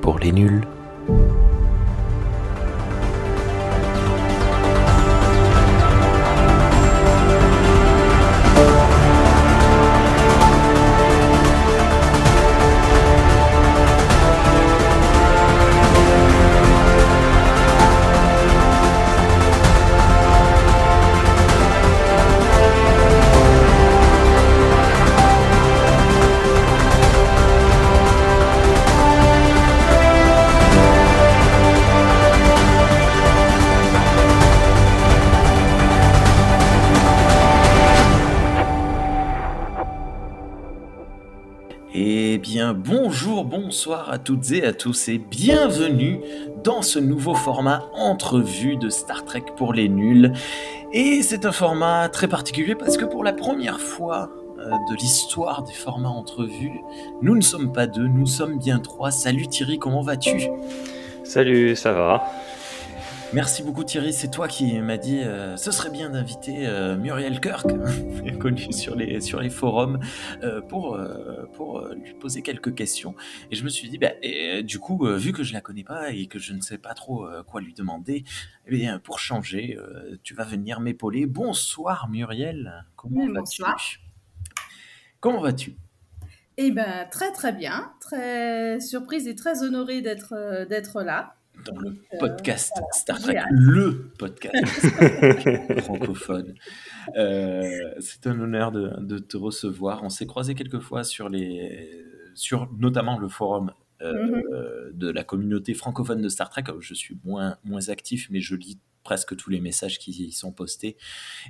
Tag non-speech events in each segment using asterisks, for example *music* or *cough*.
Pour les nuls. Toutes et à tous et bienvenue dans ce nouveau format entrevue de Star Trek pour les nuls. Et c'est un format très particulier parce que pour la première fois euh, de l'histoire des formats entrevues, nous ne sommes pas deux, nous sommes bien trois. Salut Thierry, comment vas-tu? Salut, ça va Merci beaucoup Thierry, c'est toi qui m'as dit euh, ce serait bien d'inviter euh, Muriel Kirk, *laughs* connue sur les, sur les forums, euh, pour, pour lui poser quelques questions. Et je me suis dit, bah, et, du coup, vu que je la connais pas et que je ne sais pas trop quoi lui demander, eh bien, pour changer, tu vas venir m'épauler. Bonsoir Muriel, comment Oui, vas-tu. Comment vas-tu? Eh ben très très bien, très surprise et très honorée d'être d'être là. Dans le Euh, podcast Star Trek, le podcast *laughs* francophone. Euh, c'est un honneur de, de te recevoir. On s'est croisé quelques fois sur les, sur notamment le forum euh, Mhm. de la communauté francophone de Star Trek. Je suis moins moins actif, mais je lis presque tous les messages qui y sont postés.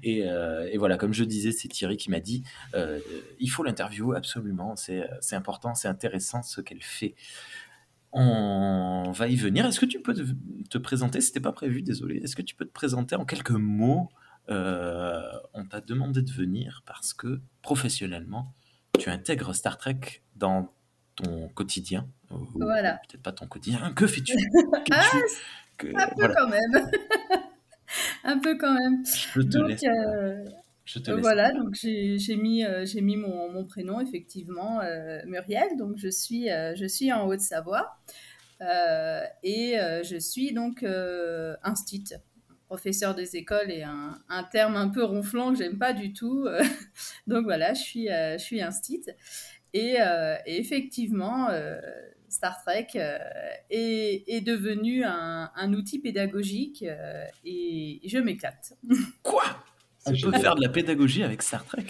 Et, euh, et voilà, comme je disais, c'est Thierry qui m'a dit euh, il faut l'interviewer absolument. C'est c'est important, c'est intéressant ce qu'elle fait. On va y venir. Est-ce que tu peux te, te présenter? C'était pas prévu, désolé. Est-ce que tu peux te présenter en quelques mots? Euh, On t'a demandé de venir parce que professionnellement, tu intègres Star Trek dans ton quotidien. Ou Voilà. Peut-être pas ton quotidien. Que fais-tu? *laughs* Ah, que- Un peu voilà, quand même, *laughs* un peu quand même. je te Donc laisse. euh, Je te laisse. voilà, donc j'ai mis euh, j'ai mis mon, mon prénom effectivement euh, Muriel. Donc je suis euh, je suis en Haute-Savoie Euh, et euh, je suis donc euh, instit, professeur des écoles et un, un terme un peu ronflant que j'aime pas du tout. *laughs* donc voilà, je suis euh, je suis instit. Et, euh, et effectivement, euh, Star Trek euh, est, est devenu un, un outil pédagogique euh, et je m'éclate. Quoi? On C'est peut faire de la pédagogie avec Star Trek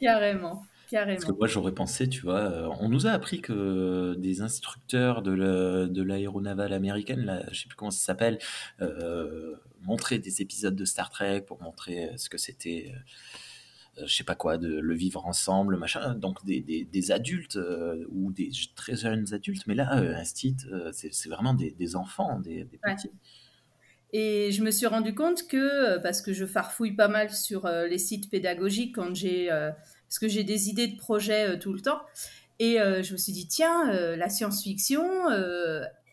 Carrément, Parce que carrément. moi, j'aurais pensé, tu vois, euh, on nous a appris que des instructeurs de la- de l'aéronavale américaine, là, je sais plus comment ça s'appelle, euh, montraient des épisodes de Star Trek pour montrer euh, ce que c'était, euh, je sais pas quoi, de le vivre ensemble, machin. Donc des, des- des adultes euh, ou des très jeunes adultes, mais là, euh, Instit, euh, c'est c'est vraiment des, des enfants, des, des Ouais. Et je me suis rendu compte que, euh, parce que je farfouille pas mal sur euh, les sites pédagogiques quand j'ai, euh, parce que j'ai des idées de projets tout le temps, et je me suis dit, tiens, la science-fiction,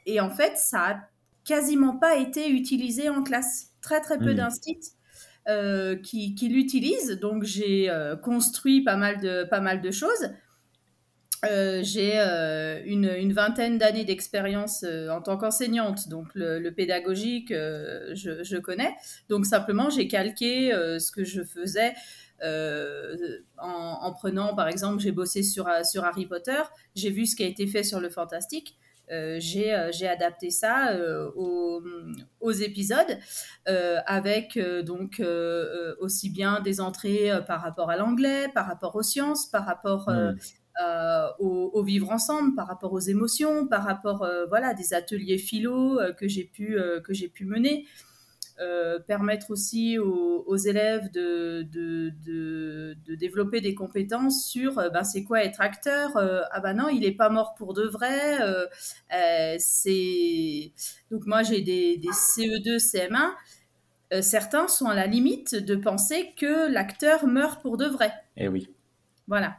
et en fait, ça a quasiment pas été utilisé en classe. Très très peu d'instits euh, qui, qui l'utilisent, donc j'ai construit pas mal de, pas mal de choses. Euh, j'ai euh, une, vingtaine d'années d'expérience euh, en tant qu'enseignante, donc le, pédagogique, je, connais. Donc simplement, j'ai calqué ce que je faisais en, en prenant, par exemple, j'ai bossé sur, Harry Potter, j'ai vu ce qui a été fait sur le fantastique. J'ai adapté ça aux, épisodes avec donc aussi bien des entrées par rapport à l'anglais, par rapport aux sciences, par rapport Hmm. Euh, au, au vivre ensemble, par rapport aux émotions, par rapport euh, voilà des ateliers philo euh, que j'ai pu euh, que j'ai pu mener, permettre aussi aux, aux élèves de, de, de, de développer des compétences sur ben, c'est quoi être acteur ah ben non il est pas mort pour de vrai c'est donc moi j'ai des, des CE2 CM1 euh, certains sont à la limite de penser que l'acteur meurt pour de vrai. Eh oui. voilà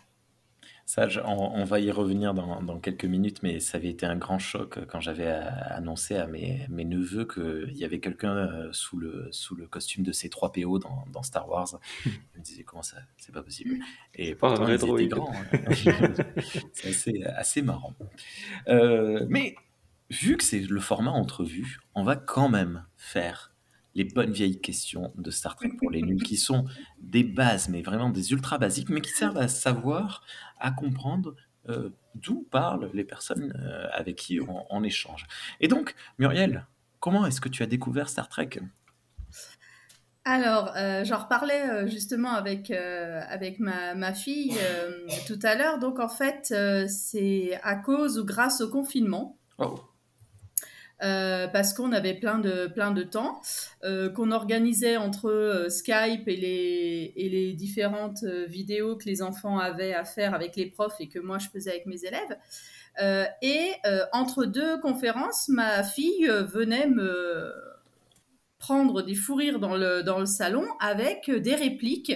Ça, on, va y revenir dans, quelques minutes, mais ça avait été un grand choc quand j'avais annoncé à mes, mes neveux qu'il y avait quelqu'un euh, sous le, sous le costume de ces 3 PO dans, Star Wars. Ils me disaient comment ça, c'est pas possible. Et pourtant, ils étaient grands. Hein. *laughs* c'est assez, assez, marrant. Euh, mais vu que c'est le format entrevue, on va quand même faire les bonnes vieilles questions de Star Trek pour les nuls, qui sont des bases, mais vraiment des ultra basiques, mais qui servent à savoir, à comprendre euh, d'où parlent les personnes euh, avec qui on, échange. Et donc, Muriel, comment est-ce que tu as découvert Star Trek? Alors, euh, j'en reparlais justement avec, avec ma, ma fille tout à l'heure. Donc, en fait, c'est à cause ou grâce au confinement. Oh. Euh, parce qu'on avait plein de, plein de temps, euh, qu'on organisait entre euh, Skype et les, et les différentes vidéos que les enfants avaient à faire avec les profs et que moi je faisais avec mes élèves. et entre deux conférences, ma fille venait me prendre des fous rires dans le, dans le salon avec des répliques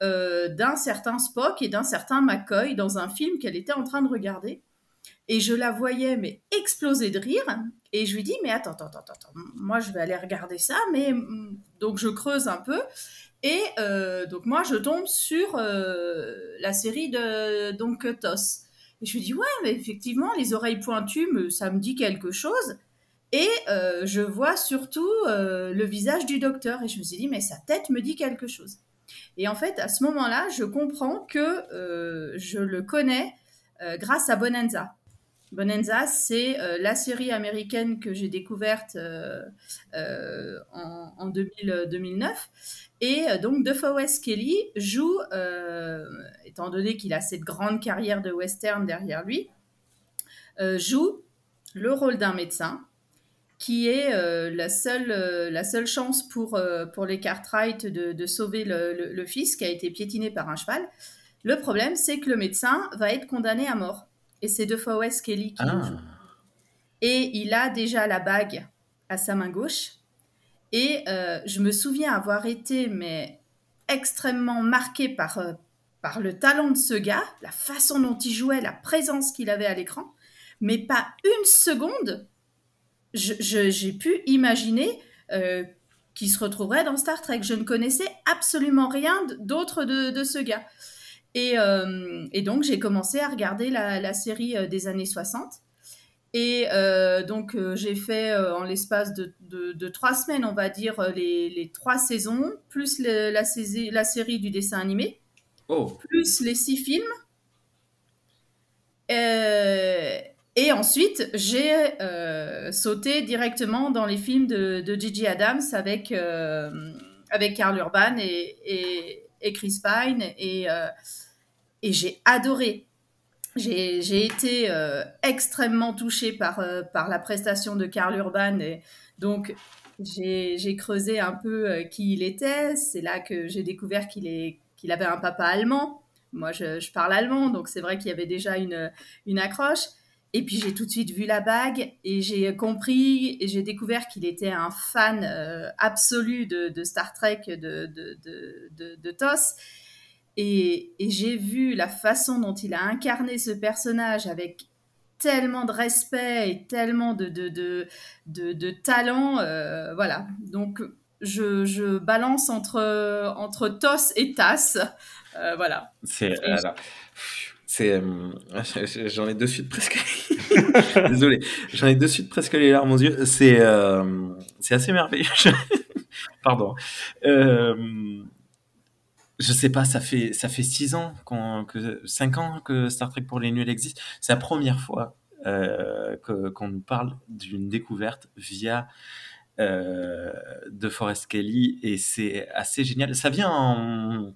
d'un certain Spock et d'un certain McCoy dans un film qu'elle était en train de regarder. Et je la voyais, mais exploser de rire. Et je lui dis, mais attends, attends, attends, attends, moi je vais aller regarder ça. Mais mm, donc je creuse un peu. Et euh, donc moi je tombe sur euh, la série de donc TOS. Et je lui dis, ouais, mais effectivement, les oreilles pointues, ça me dit quelque chose. Et euh, je vois surtout le visage du docteur. Et je me suis dit, mais sa tête me dit quelque chose. Et en fait, à ce moment-là, je comprends que je le connais grâce à Bonanza. Bonanza, c'est euh, la série américaine que j'ai découverte euh, euh, en, 2009. Et donc, DeForest Kelly joue, étant donné qu'il a cette grande carrière de western derrière lui, joue le rôle d'un médecin qui est la, seule, la seule chance pour, pour les Cartwright de, sauver le, fils qui a été piétiné par un cheval. Le problème, c'est que le médecin va être condamné à mort et c'est deux fois Wes Kelly qui ah. Et il a déjà la bague à sa main gauche. Et euh, je me souviens avoir été mais extrêmement marqué par, euh, par le talent de ce gars, la façon dont il jouait, la présence qu'il avait à l'écran. Mais pas une seconde, j'ai pu imaginer euh, qu'il se retrouverait dans Star Trek. Je ne connaissais absolument rien d'autre de, de, ce gars. Euh, et, donc, j'ai commencé à regarder la, série euh, des années 60. Et euh, donc, j'ai fait en l'espace de, trois semaines, on va dire, les, trois saisons, plus la, la, série du dessin animé, oh. plus les six films. et ensuite, j'ai sauté directement dans les films de, de Gigi Adams avec, avec Karl Urban et, et, Chris Pine. Et, et j'ai adoré. J'ai été euh, extrêmement touchée par, euh, par la prestation de Karl Urban. Et donc, j'ai creusé un peu euh, qui il était. C'est là que j'ai découvert qu'il qu'il avait un papa allemand. Moi, je, je parle allemand, donc c'est vrai qu'il y avait déjà une, une accroche. Et puis j'ai tout de suite vu la bague et j'ai compris et j'ai découvert qu'il était un fan absolu de, de, Star Trek, de, de, de, de TOS. Et, j'ai vu la façon dont il a incarné ce personnage avec tellement de respect et tellement de, de, de, talent. Euh, voilà. Donc, je, balance entre, entre TOS et TAS. Euh, voilà. C'est. C'est, euh, *laughs* j'en ai de suite presque. *laughs* Désolé, j'en ai de suite presque les larmes aux yeux. C'est, c'est assez merveilleux. *laughs* Pardon. Euh, je sais pas, ça fait ça fait six ans que cinq ans que Star Trek pour les nuls existe. C'est la première fois euh, qu'on nous parle d'une découverte via euh, de Forest Kelly et c'est assez génial. Ça vient en,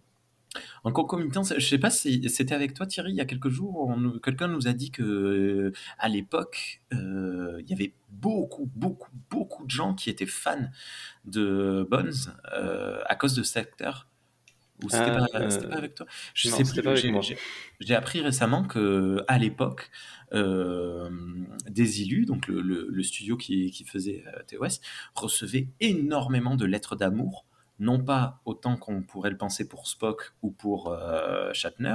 en concomitance. Je sais pas si c'était avec toi Thierry il y a quelques jours. Quelqu'un nous a dit que à l'époque euh, il y avait beaucoup beaucoup beaucoup de gens qui étaient fans de Bones à cause de cet acteur ou c'était pas, euh, pas, avec toi? Je sais plus. J'ai appris récemment que à l'époque, euh, Désilu, donc le, le, studio qui, qui faisait euh, TOS, recevait énormément de lettres d'amour non pas autant qu'on pourrait le penser pour Spock ou pour euh, Shatner,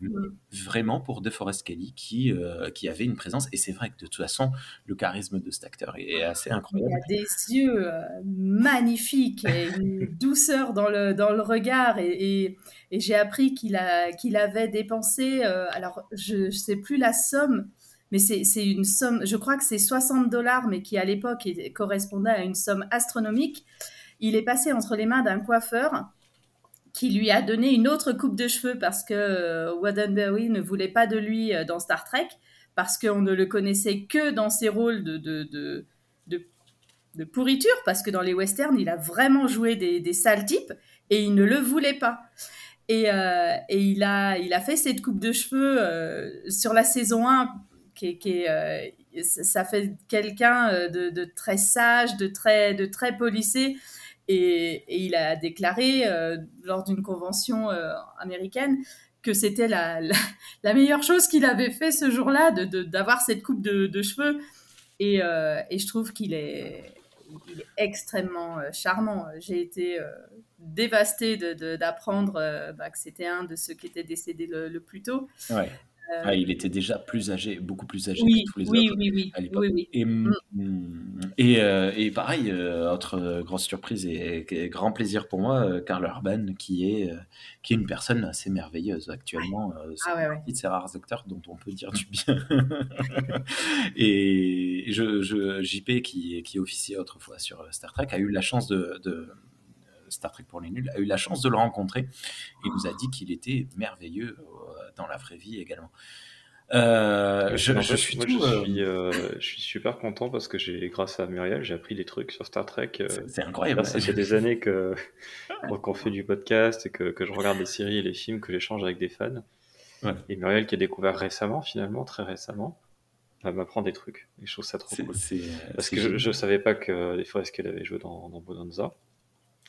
mais vraiment pour DeForest Kelly qui, euh, qui avait une présence. Et c'est vrai que de toute façon, le charisme de cet acteur est assez Il incroyable. a des yeux euh, magnifiques et une *laughs* douceur dans le, dans le regard. Et, et- et j'ai appris qu'il qu'il avait dépensé, euh, alors je ne sais plus la somme, mais c'est une somme, je crois que c'est 60 dollars, mais qui à l'époque correspondait à une somme astronomique. Il est passé entre les mains d'un coiffeur qui lui a donné une autre coupe de cheveux parce que euh, Roddenberry ne voulait pas de lui euh, dans Star Trek, parce qu'on ne le connaissait que dans ses rôles de, de, de, de, pourriture, parce que dans les westerns, il a vraiment joué des, des sales types et il ne le voulait pas. Et, euh, et il, a, il a fait cette coupe de cheveux sur la saison 1, qui ça fait quelqu'un de, de très sage, de très, de très policé. Et, il a déclaré euh, lors d'une convention euh, américaine que c'était *laughs* la, meilleure chose qu'il avait fait ce jour-là, de- de- d'avoir cette coupe de, de cheveux. Et, euh, et je trouve qu'il est, extrêmement charmant. J'ai été dévastée de- de- d'apprendre bah, que c'était un de ceux qui étaient décédés le, le plus tôt. Ouais. Euh, Ah, il était déjà plus âgé, beaucoup plus âgé oui, que tous les oui, autres oui, oui, à l'époque. oui, oui. Et, mm, et, euh, et pareil, euh, autre euh, grosse surprise et, et grand plaisir pour moi, Karl Urban, qui est, qui est une personne assez merveilleuse actuellement. euh, c'est Ah ouais, ouais. partie de ces rares acteurs dont on peut dire *laughs* du bien. *laughs* et je, je- JP, qui, qui officiait autrefois sur Star Trek, a eu la chance de, de- Star Trek pour les nuls, a eu la chance de le rencontrer. Il nous a dit qu'il était merveilleux euh, dans la vraie vie également. Euh, je, suis moi, tout. je suis, euh, je suis super content parce que j'ai, grâce à Muriel, j'ai appris des trucs sur Star Trek. euh, c'est- incroyable. Ça fait des années que *laughs* qu'on fait du podcast et que, que je regarde les séries et les films, que j'échange avec des fans. Ouais. Et Muriel, qui a découvert récemment, finalement, très récemment, m'apprend des trucs. Et je trouve ça trop cool. euh, Parce que je, savais pas que les Forest qu'elle avait joué dans, dans Bonanza.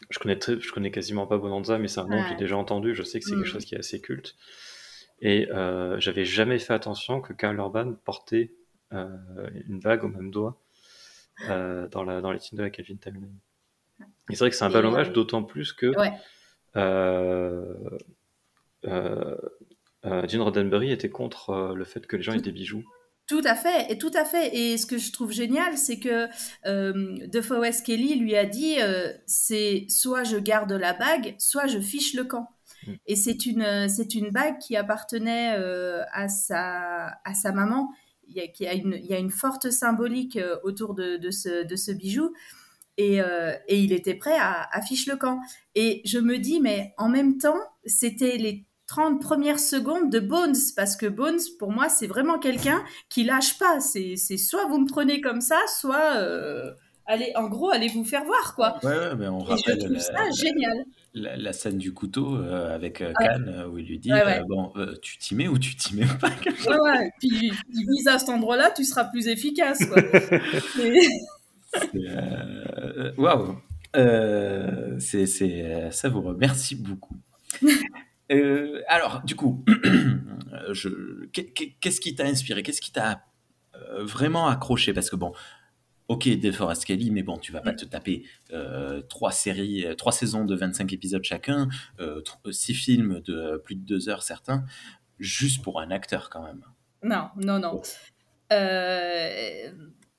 Je connais, très- je connais quasiment pas Bonanza, mais c'est un nom que j'ai déjà entendu. Je sais que c'est Mm. quelque chose qui est assez culte. Et euh, j'avais jamais fait attention que Karl Urban portait euh, une bague au même doigt euh, dans, la, dans les films de la Calvin Timeline. Et c'est vrai que c'est un bel hommage, d'autant plus que Ouais. euh, euh, euh, Gene Roddenberry était contre le fait que les gens aient des bijoux. Tout à fait, et tout à fait. Et ce que je trouve génial, c'est que euh, DeForest Kelly lui a dit, euh, c'est soit je garde la bague, soit je fiche le camp. Mm. Et c'est une, euh, c'est une bague qui appartenait euh, à, sa, à sa maman. Il y, a, qui a une, il y a une forte symbolique autour de, de, ce, de ce bijou. Et, euh, et il était prêt à, à fiche le camp. Et je me dis, mais en même temps, c'était les 30 premières secondes de Bones, parce que Bones, pour moi, c'est vraiment quelqu'un qui lâche pas. C'est soit vous me prenez comme ça, soit euh, allez, en gros, allez vous faire voir, quoi. Ouais, ouais, mais on Et je rappelle trouve la, ça la- génial. la- la scène du couteau euh, avec euh, Ouais. Khan, euh, où il lui dit Ouais, ouais. Bon, tu t'y mets ou tu t'y mets pas Ouais, ouais. Puis, puis vise à cet endroit-là, tu seras plus efficace, quoi. *laughs* Waouh Euh, C'est savoureux. Merci beaucoup. *laughs* Euh, alors, du coup, *clears throat* qu'est- qu'est-ce qui t'a inspiré? Qu'est-ce qui t'a euh, vraiment accroché? Parce que bon, ok, DeForest Kelly, mais bon, tu vas pas te taper euh, trois séries, euh, trois saisons de 25 épisodes chacun, euh, six films de plus de deux heures certains, juste pour un acteur quand même. Non, non, non. Euh,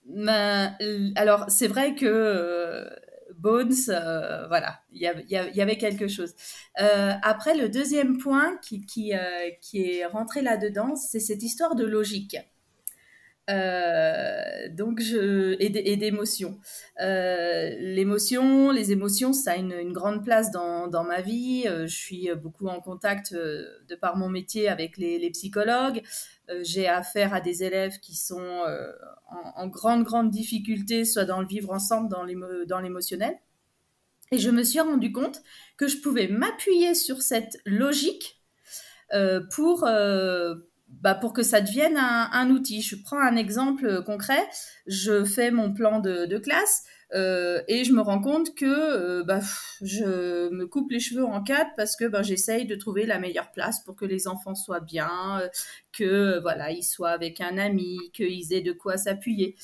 ben, alors, c'est vrai que euh, Bones, euh, voilà, il y, avait- quelque chose. Euh, après, le deuxième point euh, qui est rentré là-dedans, c'est cette histoire de logique. Euh, donc et d- et d'émotion. Euh, l'émotion, les émotions, ça a une, grande place dans, ma vie. Euh, je suis beaucoup en contact de par mon métier avec les, psychologues. J'ai affaire à des élèves qui sont en, en grande grande difficulté, soit dans le vivre ensemble, dans l'émo- dans l'émotionnel. Et je me suis rendu compte que je pouvais m'appuyer sur cette logique pour, bah, pour que ça devienne un, un outil. Je prends un exemple concret. Je fais mon plan de, classe euh, et je me rends compte que euh, bah, je me coupe les cheveux en quatre parce que bah, j'essaye de trouver la meilleure place pour que les enfants soient bien, euh, que voilà, ils soient avec un ami, qu'ils aient de quoi s'appuyer.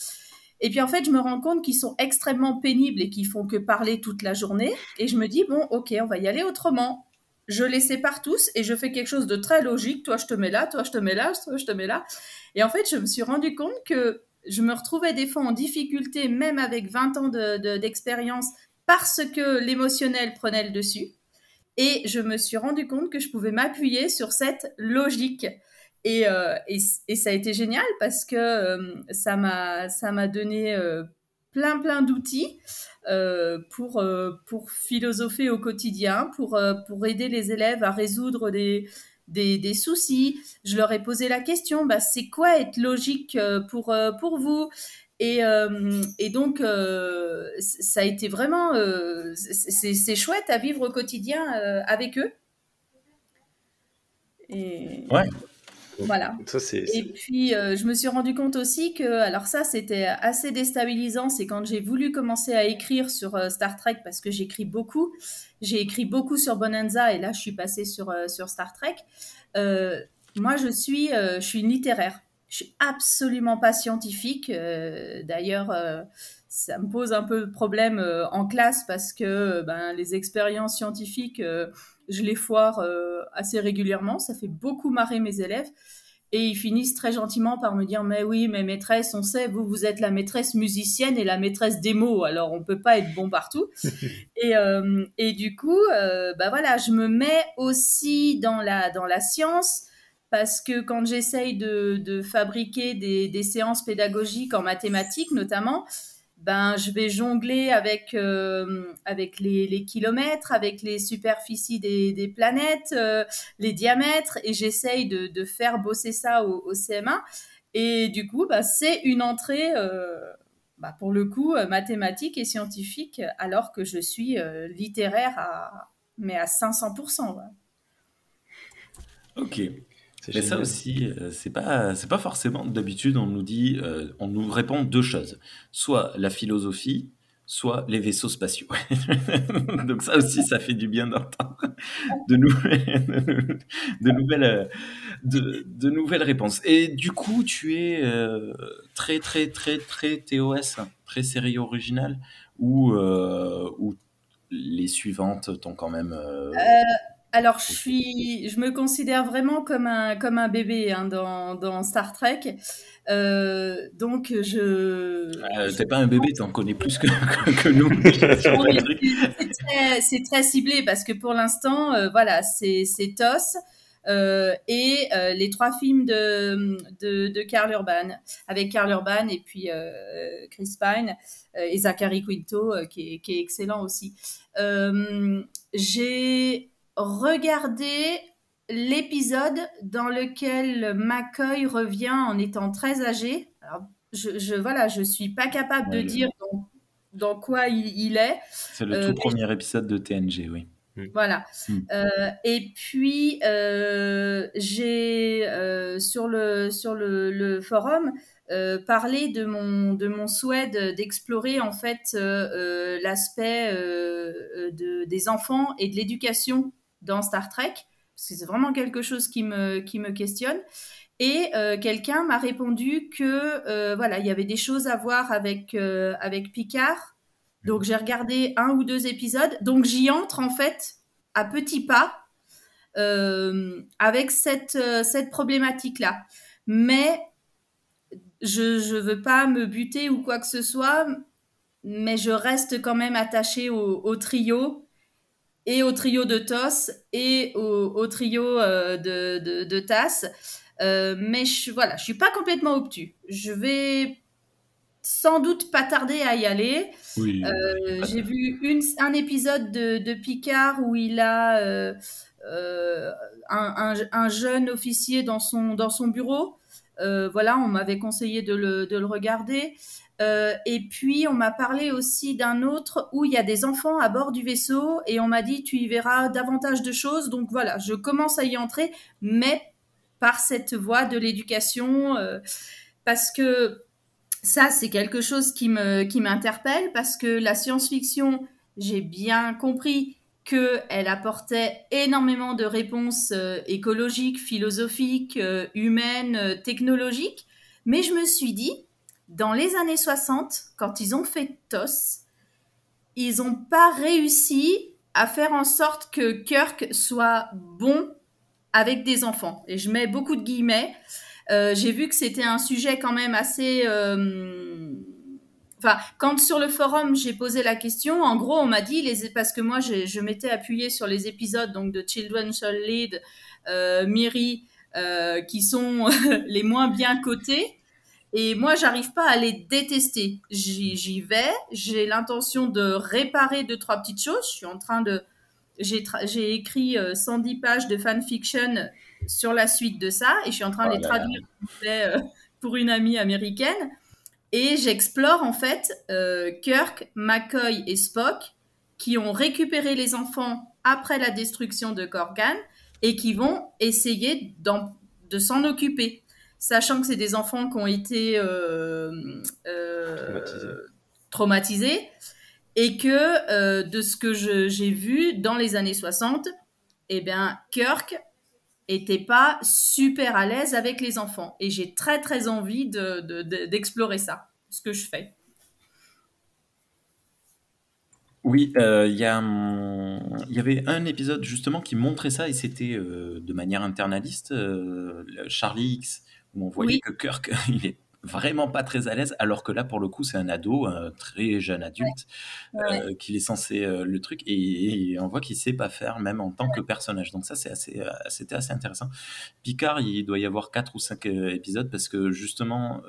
Et puis en fait, je me rends compte qu'ils sont extrêmement pénibles et qu'ils font que parler toute la journée. Et je me dis, bon, ok, on va y aller autrement. Je les sépare tous et je fais quelque chose de très logique. Toi, je te mets là, toi, je te mets là, toi, je te mets là. Et en fait, je me suis rendu compte que je me retrouvais des fois en difficulté, même avec 20 ans d'expérience, parce que l'émotionnel prenait le dessus. Et je me suis rendu compte que je pouvais m'appuyer sur cette logique. Et, euh, ça a été génial parce que euh, ça m'a ça m'a donné euh, plein d'outils euh, pour pour philosopher au quotidien, pour pour aider les élèves à résoudre des soucis. Je leur ai posé la question, bah, c'est quoi être logique pour vous? Et, euh, donc, euh, ça a été vraiment, euh, c'est chouette à vivre au quotidien avec eux. Ouais. Voilà. Ça, et puis, je me suis rendu compte aussi que, alors ça, c'était assez déstabilisant. C'est quand j'ai voulu commencer à écrire sur Star Trek, parce que j'écris beaucoup. J'ai écrit beaucoup sur Bonanza, et là, je suis passée sur, sur Star Trek. moi, je suis, je suis une littéraire. Je suis absolument pas scientifique. Euh, d'ailleurs, euh, ça me pose un peu de problème euh, en classe parce que ben, les expériences scientifiques, je les foire assez régulièrement. Ça fait beaucoup marrer mes élèves. Et ils finissent très gentiment par me dire Mais oui, mais maîtresse, on sait, vous, vous êtes la maîtresse musicienne et la maîtresse des mots, alors on peut pas être bon partout. *laughs* et, et, du coup, bah voilà, je me mets aussi dans la, dans la science parce que quand j'essaye de, fabriquer des, séances pédagogiques en mathématiques notamment, ben, je vais jongler avec, euh, avec les, kilomètres, avec les superficies des, planètes, euh, les diamètres, et j'essaye de, faire bosser ça au, CM1. Et du coup, ben, c'est une entrée, euh, ben, pour le coup, mathématique et scientifique, alors que je suis littéraire, à, mais à 500%. Ok. Mais ça aussi, euh, c'est pas, c'est pas forcément. D'habitude, on nous dit, euh, on nous répond deux choses. Soit la philosophie, soit les vaisseaux spatiaux. *laughs* Donc ça aussi, ça fait du bien d'entendre de nouvelles, *laughs* de nouvelles, de, nouvelles réponses. Et du coup, tu es euh, très, très, très, très TOS, très série originale, ou, ou les suivantes t'ont quand même alors, je suis, je me considère vraiment comme un, comme un bébé hein, dans, dans, Star Trek. Euh, donc, je. Euh, T'es pas un bébé, t'en connais plus que, *laughs* que, nous. c'est très, ciblé parce que pour l'instant, euh, voilà, c'est TOS. Euh, et les trois films de, de, de, Karl Urban, avec Karl Urban et puis Chris Pine et Zachary Quinto, qui est, qui, est, excellent aussi. J'ai regarder l'épisode dans lequel McCoy revient en étant très âgé. Alors, je, je voilà, je suis pas capable de dire dans, quoi il, est. C'est le tout euh, premier épisode de TNG, oui. Mm. Voilà. Mm. Euh, et puis euh, j'ai sur le sur le, forum parlé de mon de mon souhait d'explorer en fait l'aspect de, des enfants et de l'éducation dans Star Trek, parce que c'est vraiment quelque chose qui me, qui me questionne. Et euh, quelqu'un m'a répondu que euh, voilà, il y avait des choses à voir avec, euh, avec Picard. Donc j'ai regardé un ou deux épisodes. Donc j'y entre en fait à petits pas avec cette, cette problématique-là. Mais je ne veux pas me buter ou quoi que ce soit, mais je reste quand même attachée au, au trio et au trio de TOS et au, trio euh, de, de, de, TAS. Euh, mais je, voilà, je suis pas complètement obtus. Je vais sans doute pas tarder à y aller. Euh, j'ai vu une, un épisode de, de, Picard où il a un, un, jeune officier dans son, dans son bureau. voilà, on m'avait conseillé de le, de le regarder. Euh, et puis, on m'a parlé aussi d'un autre où il y a des enfants à bord du vaisseau et on m'a dit tu y verras davantage de choses. Donc voilà, je commence à y entrer, mais par cette voie de l'éducation, euh, parce que ça, c'est quelque chose qui me qui m'interpelle parce que la science-fiction, j'ai bien compris qu'elle apportait énormément de réponses euh, écologiques, philosophiques, humaines, technologiques, mais je me suis dit dans les années 60, quand ils ont fait TOS, ils n'ont pas réussi à faire en sorte que Kirk soit bon avec des enfants. Et je mets beaucoup de guillemets. Euh, j'ai vu que c'était un sujet quand même assez... Euh, enfin, quand sur le forum j'ai posé la question, en gros on m'a dit, parce que moi je m'étais appuyée sur les épisodes donc de Children Shall Lead, euh, Miri, euh, qui sont *laughs* les moins bien cotés. Et moi, j'arrive pas à les détester. J'y vais, j'ai l'intention de réparer deux, trois petites choses. Je suis en train de. J'ai écrit 110 euh, pages de fanfiction sur la suite de ça et je suis en train de oh les traduire euh, pour une amie américaine. Et j'explore en fait Kirk, McCoy et Spock qui ont récupéré les enfants après la destruction de Korgan et qui vont essayer de s'en occuper, sachant que c'est des enfants qui ont été euh, euh, traumatisés. et que euh, de ce que j'ai vu dans les années 60, eh bien, Kirk était pas super à l'aise avec les enfants. Et j'ai très très envie d'explorer de, ça, ce que je fais. Oui, euh, il y, y avait un épisode justement qui montrait ça et c'était euh, de manière internaliste, euh, Charlie X, où on voyait que Kirk, *laughs* il est vraiment pas très à l'aise, alors que là, pour le coup, c'est un ado, un très jeune adulte, qu'il est censé le truc, et, on voit qu'il sait pas faire, même en tant que personnage. Donc ça, c'est assez, c'était assez intéressant. Picard, il doit y avoir quatre ou cinq épisodes parce que justement,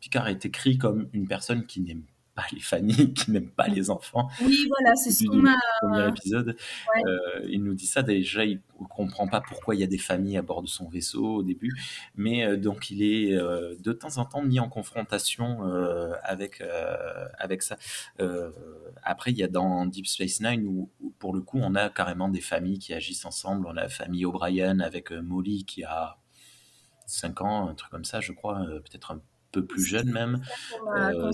Picard est écrit comme une personne qui n'aime les familles *laughs* qui n'aiment pas les enfants. Oui, voilà, c'est ce qu'on a. Premier épisode, euh, il nous dit ça. Déjà, il ne comprend pas pourquoi il y a des familles à bord de son vaisseau au début, mais euh, donc il est euh, de temps en temps mis en confrontation avec avec ça. après, il y a dans Deep Space Nine où, pour le coup, on a carrément des familles qui agissent ensemble. On a la famille O'Brien avec Molly qui a 5 ans, un truc comme ça, je crois, peut-être un peu plus jeune même. Euh,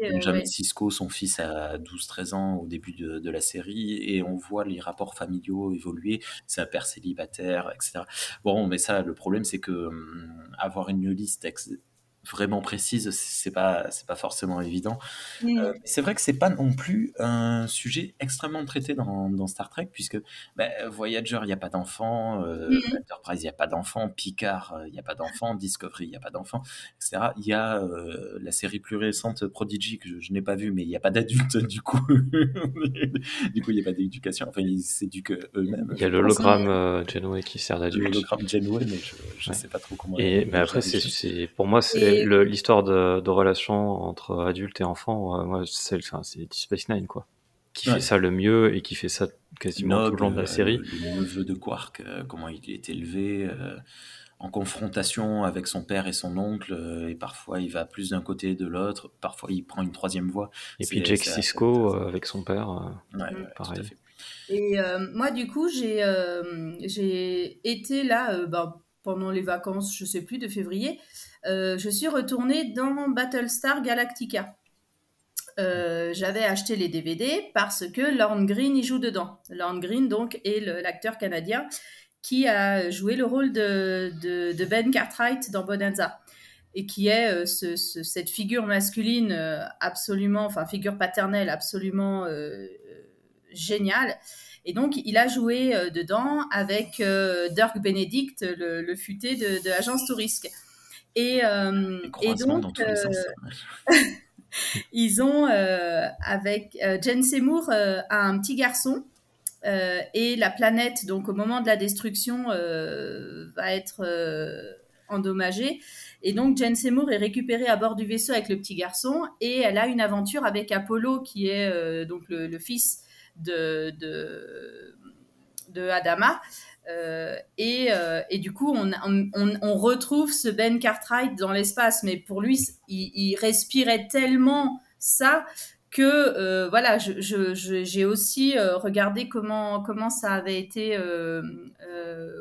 Benjamin Cisco, son fils a 12-13 ans au début de, la série, et on voit les rapports familiaux évoluer. C'est un père célibataire, etc. Bon, mais ça, le problème, c'est que hum, avoir une liste vraiment précise, c'est pas c'est pas forcément évident. Euh, c'est vrai que c'est pas non plus un sujet extrêmement traité dans, dans Star Trek puisque bah, Voyager il n'y a pas d'enfants, euh, Enterprise il n'y a pas d'enfants, Picard euh, il n'y a pas d'enfants, Discovery il n'y a pas d'enfants, etc. Il y a la série plus récente Prodigy que je, n'ai pas vue mais il n'y a pas d'adultes *laughs* du coup. *laughs* du coup il n'y a pas d'éducation. Enfin ils s'éduquent eux-mêmes. Il y a l'hologramme Genway qui sert d'adulte. L'hologramme Genway mais je ne sais pas trop comment. Et mais après c'est pour moi c'est l'histoire de, de, relation entre adultes et enfants, moi, c'est enfin, Deep Space Nine, quoi. Qui fait ça le mieux et qui fait ça quasiment tout le long de la série. Le, neveu de Quark, euh, comment il est élevé, euh, en confrontation avec son père et son oncle, euh, et parfois il va plus d'un côté de l'autre, parfois il prend une troisième voie. Et puis Jake Sisko avec son père, ouais, pareil. Et moi, du coup, j'ai j'ai été là ben, pendant les vacances, je sais plus, de février. Euh, je suis retournée dans Battlestar Galactica. Euh, j'avais acheté les DVD parce que Lorne Green y joue dedans. Lorne Green, donc, est l'acteur canadien qui a joué le rôle de, Ben Cartwright dans Bonanza et qui est euh, cette figure masculine absolument, enfin figure paternelle absolument géniale. Et donc, il a joué dedans avec Dirk Benedict, le, futé de, de Agence Tourisque. Et, euh, et donc, euh, *laughs* ils ont, euh, avec Jen Seymour, a un petit garçon. et la planète, donc au moment de la destruction, va être endommagée. Et donc, Jen Seymour est récupérée à bord du vaisseau avec le petit garçon et elle a une aventure avec Apollo, qui est donc le, fils de, de, de Adama. Euh, euh, et, du coup, on, on, retrouve ce Ben Cartwright dans l'espace, mais pour lui, il, respirait tellement ça que euh, voilà, j'ai aussi regardé comment, comment ça avait été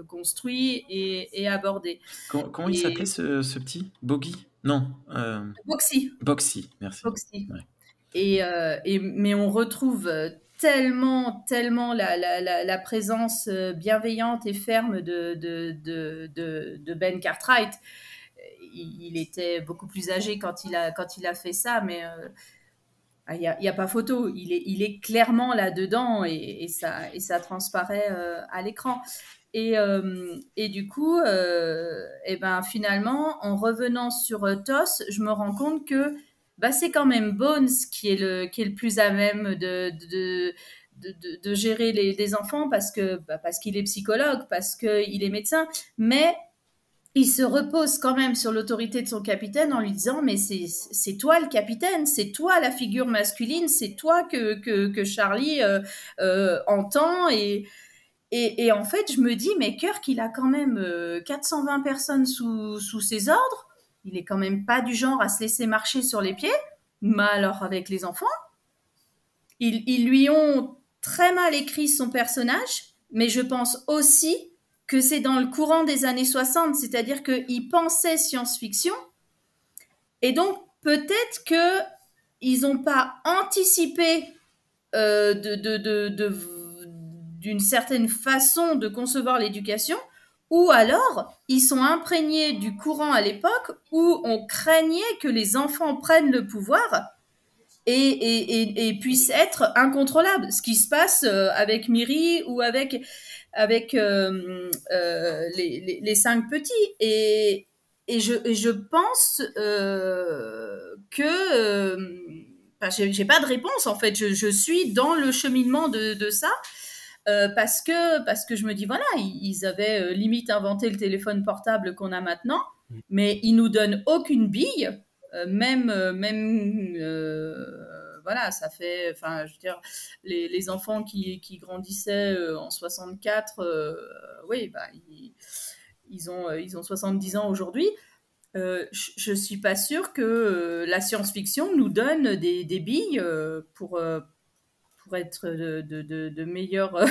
construit et, abordé. Comment, il s'appelait ce, petit? Boggy? Non. Boxy. Boxy, merci. Boxy. Et, et, mais on retrouve tellement, tellement la, la, la, présence euh, bienveillante et ferme de, de, de, de Ben Cartwright. il, était beaucoup plus âgé quand il a, quand il a fait ça, mais ah, il n'y a, pas photo. Il est, il est clairement là-dedans et, ça, et ça transparaît à l'écran. Et, et, du coup, et ben, finalement, en revenant sur TOS, je me rends compte que bah, c'est quand même Bones qui est le, qui est le plus à même de, de, de, gérer les, les, enfants parce que bah, parce qu'il est psychologue, parce qu'il est médecin, mais il se repose quand même sur l'autorité de son capitaine en lui disant mais c'est toi le capitaine, c'est toi la figure masculine, c'est toi que, que, Charlie euh, euh, entend. Et, et, et, en fait je me dis mais Kirk il a quand même 420 euh, personnes sous, sous ses ordres il est quand même pas du genre à se laisser marcher sur les pieds, mais alors avec les enfants, ils, lui ont très mal écrit son personnage, mais je pense aussi que c'est dans le courant des années 60, c'est-à-dire qu'il pensait science-fiction, et donc peut-être que ils n'ont pas anticipé euh, d'une certaine façon de concevoir l'éducation, ou alors ils sont imprégnés du courant à l'époque où on craignait que les enfants prennent le pouvoir et, et, et, puissent être incontrôlables. Ce qui se passe euh, avec Miri ou avec, avec euh, euh, les, cinq petits. Et, je, je pense que... Enfin, j'ai pas de réponse en fait. Je, je, suis dans le cheminement de, de ça. Euh, parce, que, parce que je me dis, voilà, ils, avaient euh, limite inventé le téléphone portable qu'on a maintenant, mm. mais ils nous donnent aucune bille, euh, même, même voilà, ça fait, enfin, je veux dire, les, les enfants qui, qui, grandissaient en 64, oui, bah, ils, ils, ont, ils ont 70 ans aujourd'hui. je ne suis pas sûre que la science-fiction nous donne des, des billes pour, pour être de, de, de, meilleurs,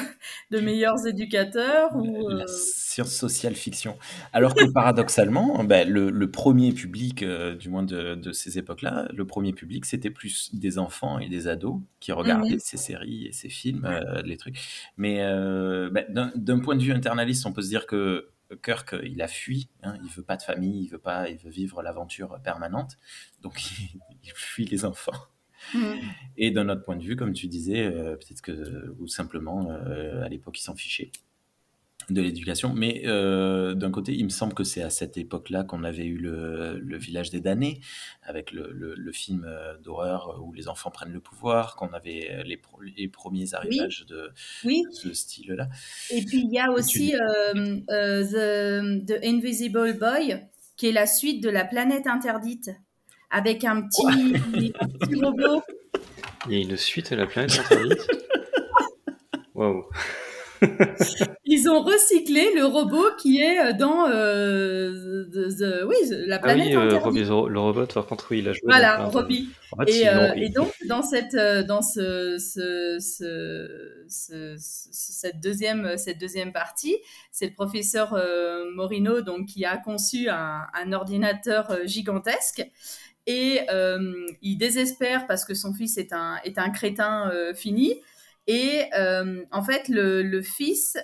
de meilleurs éducateurs ou, La euh, science sociale fiction. Alors que paradoxalement, ben, le, le, premier public, euh, du moins de, ces époques-là, le premier public, c'était plus des enfants et des ados qui regardaient mhm. ces séries et ces films, euh, les trucs. Mais ben, d'un point de vue internaliste, on peut se dire que Kirk, il a fui, hein, il veut pas de famille, il veut pas, il veut vivre l'aventure permanente, donc *laughs* il fuit les enfants. Mm. Et d'un autre point de vue, comme tu disais, euh, peut-être que, ou simplement, euh, à l'époque, ils s'en fichaient de l'éducation. Mais euh, d'un côté, il me semble que c'est à cette époque-là qu'on avait eu le, le, village des damnés, avec le, le, film d'horreur où les enfants prennent le pouvoir, qu'on avait les, les, premiers arrivages de, ce style-là. Et puis il y a aussi the, the, Invisible Boy, qui est la suite de La planète interdite avec un petit, robot. Il y a une suite à la planète interdite Waouh Ils ont recyclé le robot qui est dans euh, oui, la ah planète ah oui, le robot, par contre, oui, il a joué. Voilà, Robbie. et, euh, et, donc, dans, cette, euh, dans ce, ce, ce, cette, deuxième, cette deuxième partie, c'est le professeur euh, Morino donc, qui a conçu un, un ordinateur gigantesque et euh, il désespère parce que son fils est un, est un crétin euh, fini. Et euh, en fait, le, fils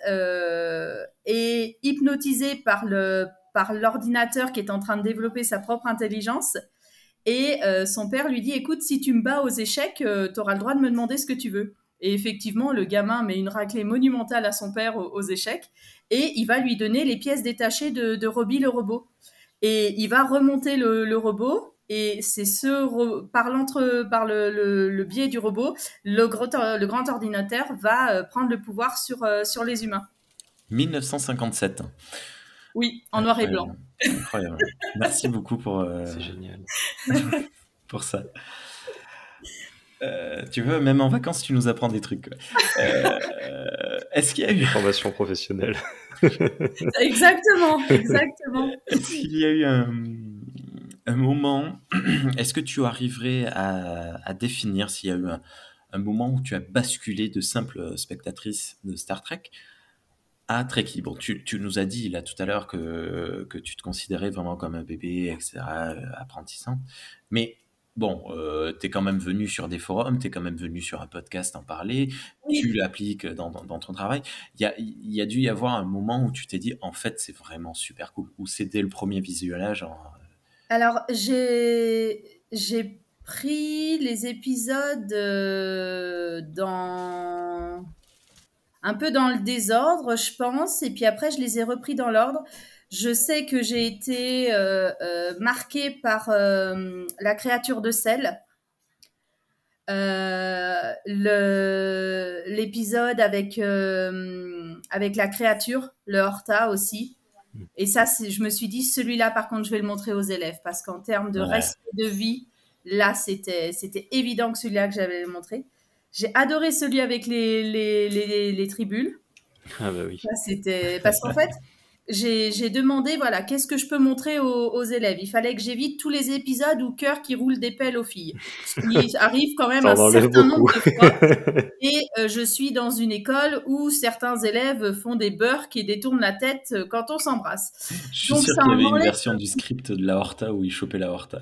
est hypnotisé par le par l'ordinateur qui est en train de développer sa propre intelligence. Et son père lui dit, écoute, si tu me bats aux échecs, tu auras le droit de me demander ce que tu veux. Et effectivement, le gamin met une raclée monumentale à son père aux, échecs et il va lui donner les pièces détachées de, de Robbie le robot. Et il va remonter le, le robot et c'est ce par, par le, le, biais du robot, le, le grand ordinateur va euh, prendre le pouvoir sur, euh, sur les humains. 1957. Oui, en noir et blanc. Incroyable. Merci beaucoup pour, euh, C'est génial. *laughs* pour ça. tu veux, même en vacances, tu nous apprends des trucs. Est-ce qu'il y a eu... Formation professionnelle. exactement, exactement. Est-ce qu'il y a eu un un moment, *clears throat* est-ce que tu arriverais à, définir s'il y a eu un, moment où tu as basculé de simple spectatrice de Star Trek à Trekkie Bon, tu, nous as dit là tout à l'heure que, que tu te considérais vraiment comme un bébé, etc., euh, apprentissant. Mais bon, euh, tu es quand même venu sur des forums, tu es quand même venu sur un podcast en parler, tu l'appliques dans, ton travail. Il y a, y a, dû y avoir un moment où tu t'es dit, en fait, c'est vraiment super cool, ou c'était le premier visionnage en, Alors, j'ai pris les épisodes euh, dans un peu dans le désordre, je pense, et puis après je les ai repris dans l'ordre. Je sais que j'ai été euh, euh, marquée par la créature de sel. L'épisode avec avec la créature, le Horta aussi. Et ça, je me suis dit, celui-là, par contre, je vais le montrer aux élèves parce qu'en termes de Ouais. respect de vie, là, c'était c'était évident que celui-là que j'allais le montrer. J'ai adoré celui avec les, les, les, les tribules. Ah bah oui. C'était parce qu'en fait, *laughs* j'ai demandé, voilà, qu'est-ce que je peux montrer aux, aux élèves? Il fallait que j'évite tous les épisodes où cœur qui roule des pelles aux filles. Ce qui *laughs* arrive quand même un certain nombre de fois. *laughs* Et euh, je suis dans une école où certains élèves font des burks et détournent la tête euh, quand on s'embrasse. Je suis Donc, sûr qu'il y avait une version du script de la Horta où il chopait la Horta.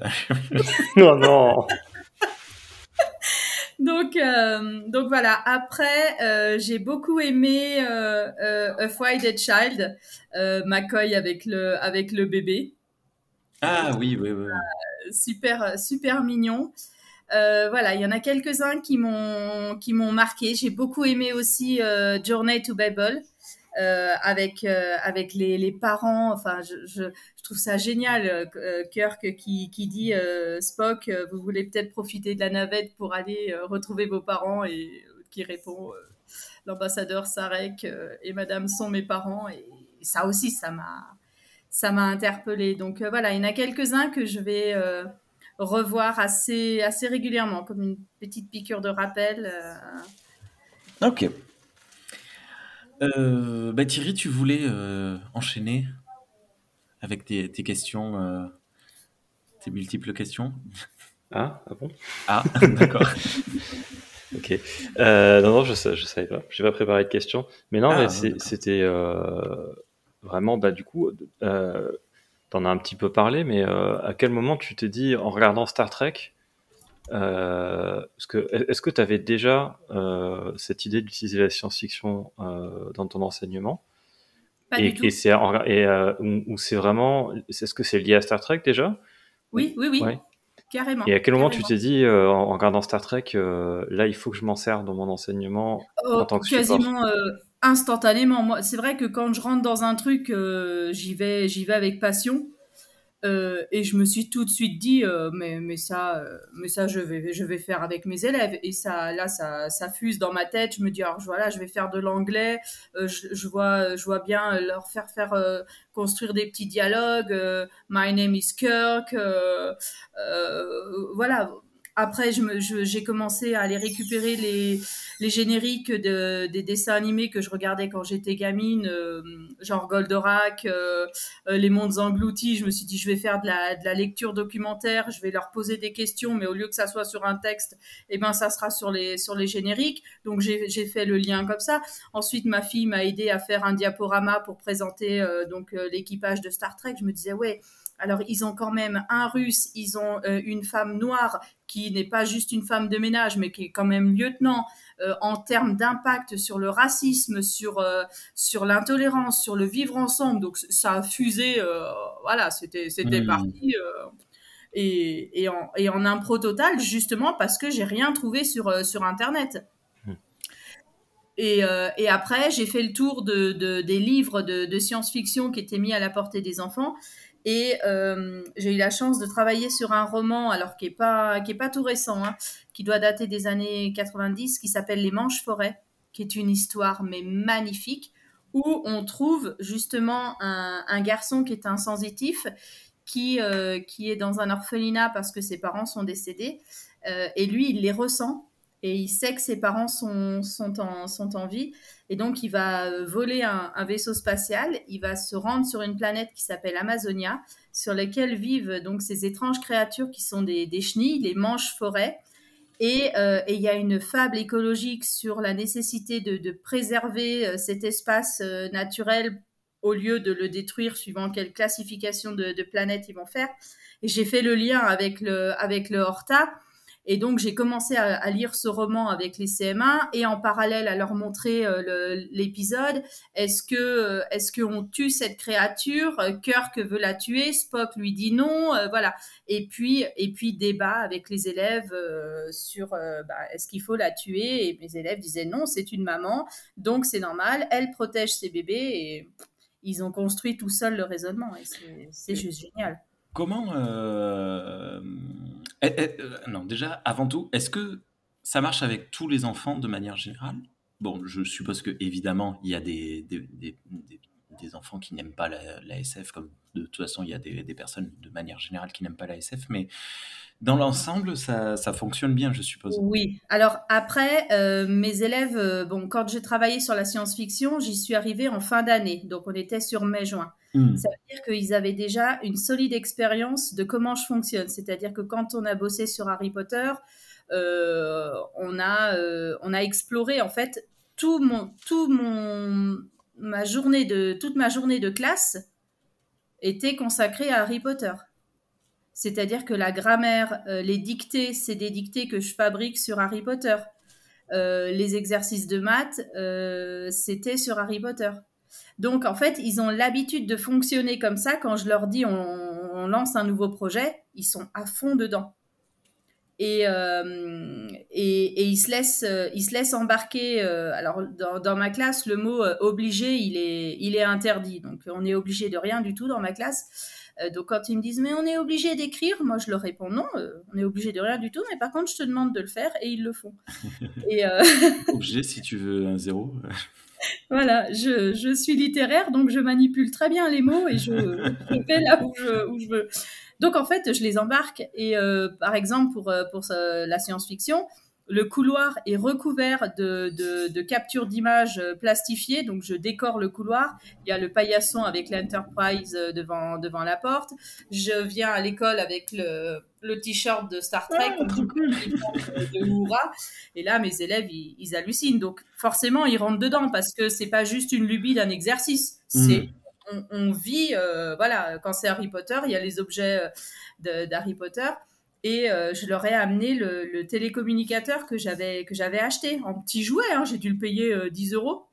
*laughs* non, non. Donc, euh, donc voilà. Après, euh, j'ai beaucoup aimé euh, A Frightened Child, McCoy avec le avec le bébé. Ah oui, oui, oui. super super mignon. Voilà, il y en a quelques-uns qui m'ont qui m'ont marqué. J'ai beaucoup aimé aussi Journey to Babel euh, avec euh, avec les, les parents. Enfin, je, je, trouve ça génial. Euh, Kirk qui qui dit euh, Spock, euh, vous voulez peut-être profiter de la navette pour aller euh, retrouver vos parents et euh, qui répond euh, l'ambassadeur Sarek euh, et Madame sont mes parents et, ça aussi ça m'a ça m'a interpellée. Donc euh, voilà, il y en a quelques-uns que je vais euh, revoir assez, assez régulièrement, comme une petite piqûre de rappel. euh. Ok. Euh, bah Thierry, tu voulais euh, enchaîner avec tes, tes questions, euh, tes multiples questions Ah, ah bon? Ah, *laughs* d'accord. *laughs* Ok. Non, non, je, je savais pas. J'ai pas préparé de questions. Mais non, Ah, c'était vraiment, bah, du coup, euh, t'en as un petit peu parlé, mais à quel moment tu t'es dit, en regardant Star Trek, parce que, est-ce que tu avais déjà euh, cette idée d'utiliser la science-fiction euh, dans ton enseignement? Pas Et, du tout. et c'est et, euh, c'est vraiment, est-ce que c'est lié à Star Trek déjà? Oui, oui, oui, Ouais. carrément. Et à quel moment tu t'es dit, euh, en regardant Star Trek, euh, là, il faut que je m'en sers dans mon enseignement Oh, en tant que quasiment euh, instantanément. Moi, c'est vrai que quand je rentre dans un truc, euh, j'y vais, j'y vais avec passion. Euh, et je me suis tout de suite dit, euh, mais, mais ça, euh, mais ça, je vais, je vais faire avec mes élèves. Et ça, là, ça, ça fuse dans ma tête. Je me dis, alors voilà, je vais faire de l'anglais. Euh, je, je vois, je vois bien leur faire faire euh, construire des petits dialogues. euh, My name is Kirk. voilà. Après, j'ai commencé à aller récupérer les, génériques de, des dessins animés que je regardais quand j'étais gamine, euh, genre Goldorak, euh, euh, Les Mondes Engloutis. Je me suis dit, je vais faire de la, lecture documentaire, je vais leur poser des questions, mais au lieu que ça soit sur un texte, eh ben, ça sera sur les, génériques. Donc, j'ai fait le lien comme ça. Ensuite, ma fille m'a aidé à faire un diaporama pour présenter donc l'équipage de Star Trek. Je me disais, ouais. Alors, ils ont quand même un russe, ils ont euh, une femme noire qui n'est pas juste une femme de ménage, mais qui est quand même lieutenant euh, en termes d'impact sur le racisme, sur euh, sur l'intolérance, sur le vivre ensemble. Donc ça a fusé, euh, voilà, c'était c'était Hmm. parti. et, et, en, et en impro total, justement parce que j'ai rien trouvé sur, sur Internet. Hmm. Et, et après, j'ai fait le tour de, de- des livres de, de science-fiction qui étaient mis à la portée des enfants. Et euh, j'ai eu la chance de travailler sur un roman, alors qui est pas pas tout récent, hein, qui doit dater des années 90, qui s'appelle Les Manches Forêts, qui est une histoire mais magnifique, où on trouve justement un, un garçon qui est insensitif, qui euh, qui est dans un orphelinat parce que ses parents sont décédés, euh, et lui il les ressent et il sait que ses parents sont sont en sont en vie et donc, il va euh, voler un, vaisseau spatial. Il va se rendre sur une planète qui s'appelle Amazonia, sur laquelle vivent donc ces étranges créatures qui sont des, des chenilles, les manches forêts. Et euh, il y a une fable écologique sur la nécessité de, de préserver euh, cet espace naturel au lieu de le détruire suivant quelle classification de, de planète ils vont faire. Et j'ai fait le lien avec le, avec le Horta. Et donc j'ai commencé à, lire ce roman avec les CM1 et en parallèle à leur montrer euh, l'épisode. Est-ce que euh, est-ce qu'on tue cette créature? Kirk veut la tuer, Spock lui dit non, voilà. Et puis et puis débat avec les élèves sur bah, est-ce qu'il faut la tuer? Et mes élèves disaient non, c'est une maman, donc c'est normal. Elle protège ses bébés et ils ont construit tout seul le raisonnement et c'est juste génial. Comment euh, eh, eh, euh, non, déjà, avant tout, est-ce que ça marche avec tous les enfants de manière générale? Bon, je suppose que évidemment, il y a des, des, enfants qui n'aiment pas la, SF, comme de toute façon, il y a des, personnes de manière générale qui n'aiment pas la SF, mais dans l'ensemble, ça, ça, fonctionne bien, je suppose. Oui. Alors après, euh, mes élèves, bon, quand j'ai travaillé sur la science-fiction, j'y suis arrivée en fin d'année, donc on était sur mai-juin. Hmm. Ça veut dire qu'ils avaient déjà une solide expérience de comment je fonctionne. C'est-à-dire que quand on a bossé sur Harry Potter, euh, on, a, euh, on a exploré en fait tout mon, toute ma journée de classe était consacrée à Harry Potter. C'est-à-dire que la grammaire, euh, les dictées, c'est des dictées que je fabrique sur Harry Potter. les exercices de maths, c'était sur Harry Potter. Donc, en fait, ils ont l'habitude de fonctionner comme ça. Quand je leur dis on, lance un nouveau projet, ils sont à fond dedans. Et, euh, et, ils, se laissent, euh, ils se laissent embarquer. Euh, alors, dans, ma classe, le mot obligé, il est, il est interdit. Donc, on est obligé de rien du tout dans ma classe. donc, quand ils me disent, mais on est obligé d'écrire, moi, je leur réponds non, on est obligé de rien du tout. Mais par contre, je te demande de le faire et ils le font. *laughs* et, *laughs* obligé si tu veux un zéro voilà, je, je, suis littéraire, donc je manipule très bien les mots et je, *laughs* je fais là où je, où je, veux. Donc en fait, je les embarque et euh, par exemple pour, euh, pour la science-fiction, le couloir est recouvert de, de, captures d'images euh, plastifiées, donc je décore le couloir. Il y a le paillasson avec l'Enterprise euh, devant, devant la porte. Je viens à l'école avec le, le t-shirt de Star Trek, oh, de Et là, mes élèves, ils, hallucinent. Donc forcément, ils rentrent dedans parce que c'est pas juste une lubie d'un exercice. C'est on, vit, euh, voilà, quand c'est Harry Potter, il y a les objets d'Harry Potter et euh, je leur ai amené le, télécommunicateur que j'avais que j'avais acheté en petit jouet. Hein, j'ai dû le payer 10 euh, euros.